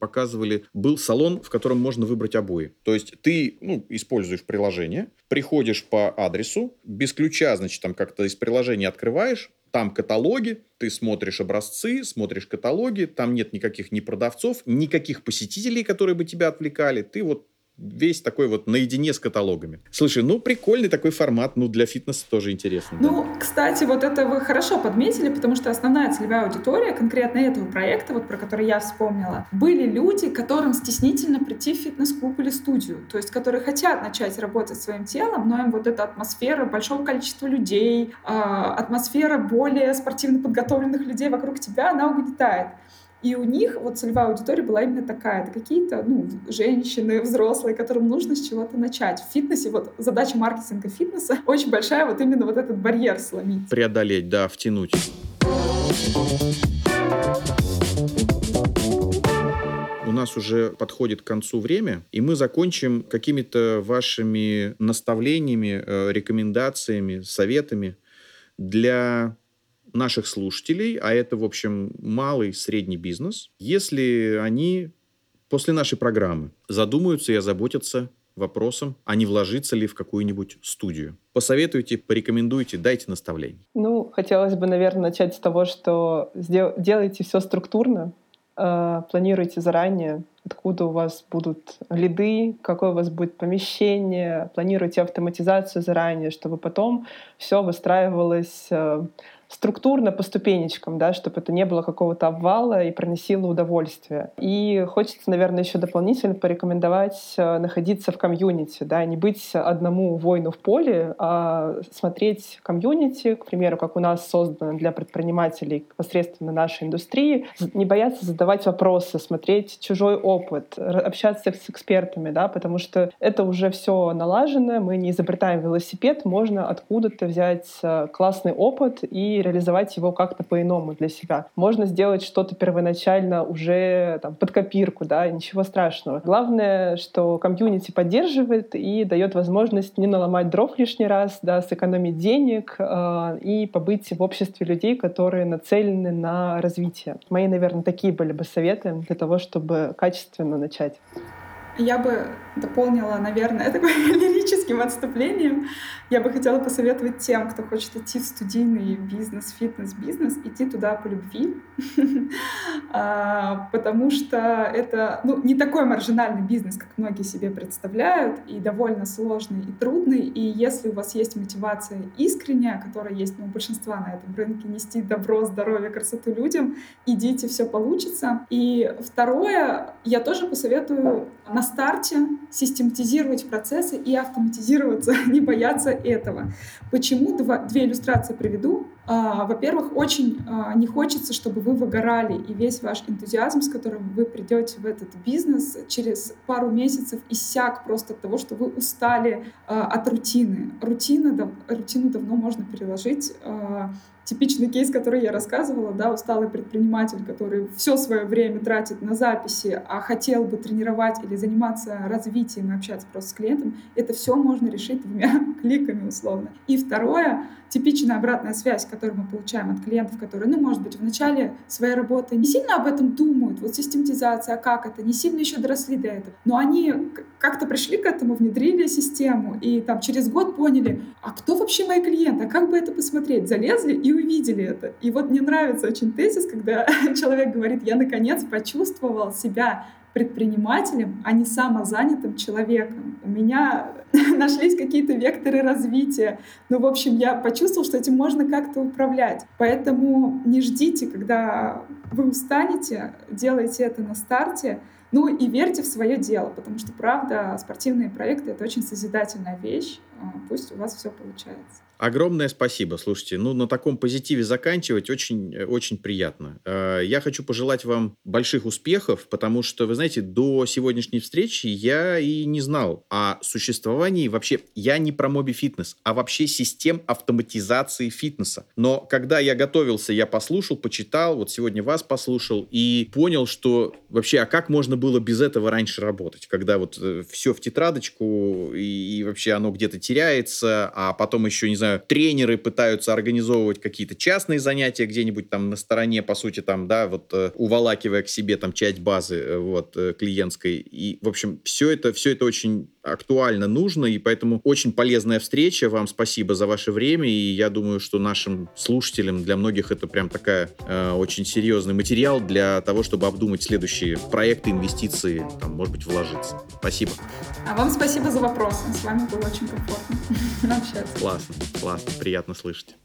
показывали, был салон, в котором можно выбрать обои. То есть ты, ну, используешь приложение, приходишь по адресу, без ключа, значит, там как-то из приложения открываешь, там каталоги, ты смотришь образцы, смотришь каталоги, там нет никаких ни продавцов, никаких посетителей, которые бы тебя отвлекали. Ты вот весь такой вот наедине с каталогами. Слушай, ну прикольный такой формат, ну для фитнеса тоже интересно. Ну, да. кстати, вот это вы хорошо подметили, потому что основная целевая аудитория конкретно этого проекта, вот про который я вспомнила, были люди, которым стеснительно прийти в фитнес-клуб или студию, то есть которые хотят начать работать своим телом, но им вот эта атмосфера большого количества людей, э, атмосфера более спортивно подготовленных людей вокруг тебя, она угнетает. И у них вот целевая аудитория была именно такая. Это какие-то ну, женщины, взрослые, которым нужно с чего-то начать. В фитнесе, вот задача маркетинга фитнеса очень большая, вот именно вот этот барьер сломить. Преодолеть, да, втянуть. у нас уже подходит к концу время, и мы закончим какими-то вашими наставлениями, э, рекомендациями, советами для наших слушателей, а это, в общем, малый, средний бизнес, если они после нашей программы задумаются и озаботятся вопросом, а не вложиться ли в какую-нибудь студию. Посоветуйте, порекомендуйте, дайте наставление. Ну, хотелось бы, наверное, начать с того, что сдел- делайте все структурно, э, планируйте заранее, откуда у вас будут лиды, какое у вас будет помещение, планируйте автоматизацию заранее, чтобы потом все выстраивалось э, структурно по ступенечкам, да, чтобы это не было какого-то обвала и проносило удовольствие. И хочется, наверное, еще дополнительно порекомендовать э, находиться в комьюнити, да, не быть одному воину в поле, а смотреть комьюнити, к примеру, как у нас создано для предпринимателей посредственно нашей индустрии, не бояться задавать вопросы, смотреть чужой опыт, общаться с экспертами, да, потому что это уже все налажено, мы не изобретаем велосипед, можно откуда-то взять э, классный опыт и реализовать его как-то по-иному для себя. Можно сделать что-то первоначально уже там, под копирку, да, ничего страшного. Главное, что комьюнити поддерживает и дает возможность не наломать дров лишний раз, да, сэкономить денег э, и побыть в обществе людей, которые нацелены на развитие. Мои, наверное, такие были бы советы для того, чтобы качественно начать. Я бы дополнила, наверное, таким лирическим отступлением. Я бы хотела посоветовать тем, кто хочет идти в студийный бизнес, фитнес-бизнес, идти туда по любви, а, потому что это ну, не такой маржинальный бизнес, как многие себе представляют, и довольно сложный и трудный. И если у вас есть мотивация искренняя, которая есть ну, у большинства на этом рынке, нести добро, здоровье, красоту людям, идите, все получится. И второе, я тоже посоветую на старте систематизировать процессы и автоматизироваться, не бояться этого. Почему? Два, две иллюстрации приведу. А, во-первых, очень а, не хочется, чтобы вы выгорали, и весь ваш энтузиазм, с которым вы придете в этот бизнес, через пару месяцев иссяк просто от того, что вы устали а, от рутины. Рутина, рутину давно можно переложить типичный кейс, который я рассказывала, да, усталый предприниматель, который все свое время тратит на записи, а хотел бы тренировать или заниматься развитием и общаться просто с клиентом, это все можно решить двумя кликами условно. И второе, типичная обратная связь, которую мы получаем от клиентов, которые, ну, может быть, в начале своей работы не сильно об этом думают, вот систематизация, а как это, не сильно еще доросли до этого, но они как-то пришли к этому, внедрили систему, и там через год поняли, а кто вообще мои клиенты, а как бы это посмотреть, залезли и увидели это. И вот мне нравится очень тезис, когда человек говорит, я наконец почувствовал себя предпринимателем, а не самозанятым человеком. У меня нашлись какие-то векторы развития. Ну, в общем, я почувствовал, что этим можно как-то управлять. Поэтому не ждите, когда вы устанете, делайте это на старте. Ну и верьте в свое дело, потому что, правда, спортивные проекты — это очень созидательная вещь. А, пусть у вас все получается. Огромное спасибо. Слушайте, ну на таком позитиве заканчивать очень, очень приятно. Э, я хочу пожелать вам больших успехов, потому что, вы знаете, до сегодняшней встречи я и не знал о существовании вообще, я не про моби фитнес, а вообще систем автоматизации фитнеса. Но когда я готовился, я послушал, почитал, вот сегодня вас послушал и понял, что вообще, а как можно было без этого раньше работать, когда вот э, все в тетрадочку и, и вообще оно где-то теряется, а потом еще, не знаю, тренеры пытаются организовывать какие-то частные занятия где-нибудь там на стороне, по сути, там, да, вот э, уволакивая к себе там часть базы э, вот э, клиентской. И, в общем, все это, все это очень актуально нужно, и поэтому очень полезная встреча. Вам спасибо за ваше время, и я думаю, что нашим слушателям, для многих это прям такая э, очень серьезный материал для того, чтобы обдумать следующие проекты, инвестиции, там, может быть, вложиться. Спасибо. А вам спасибо за вопросы. С вами было очень комфортно общаться. Классно, классно, приятно слышать.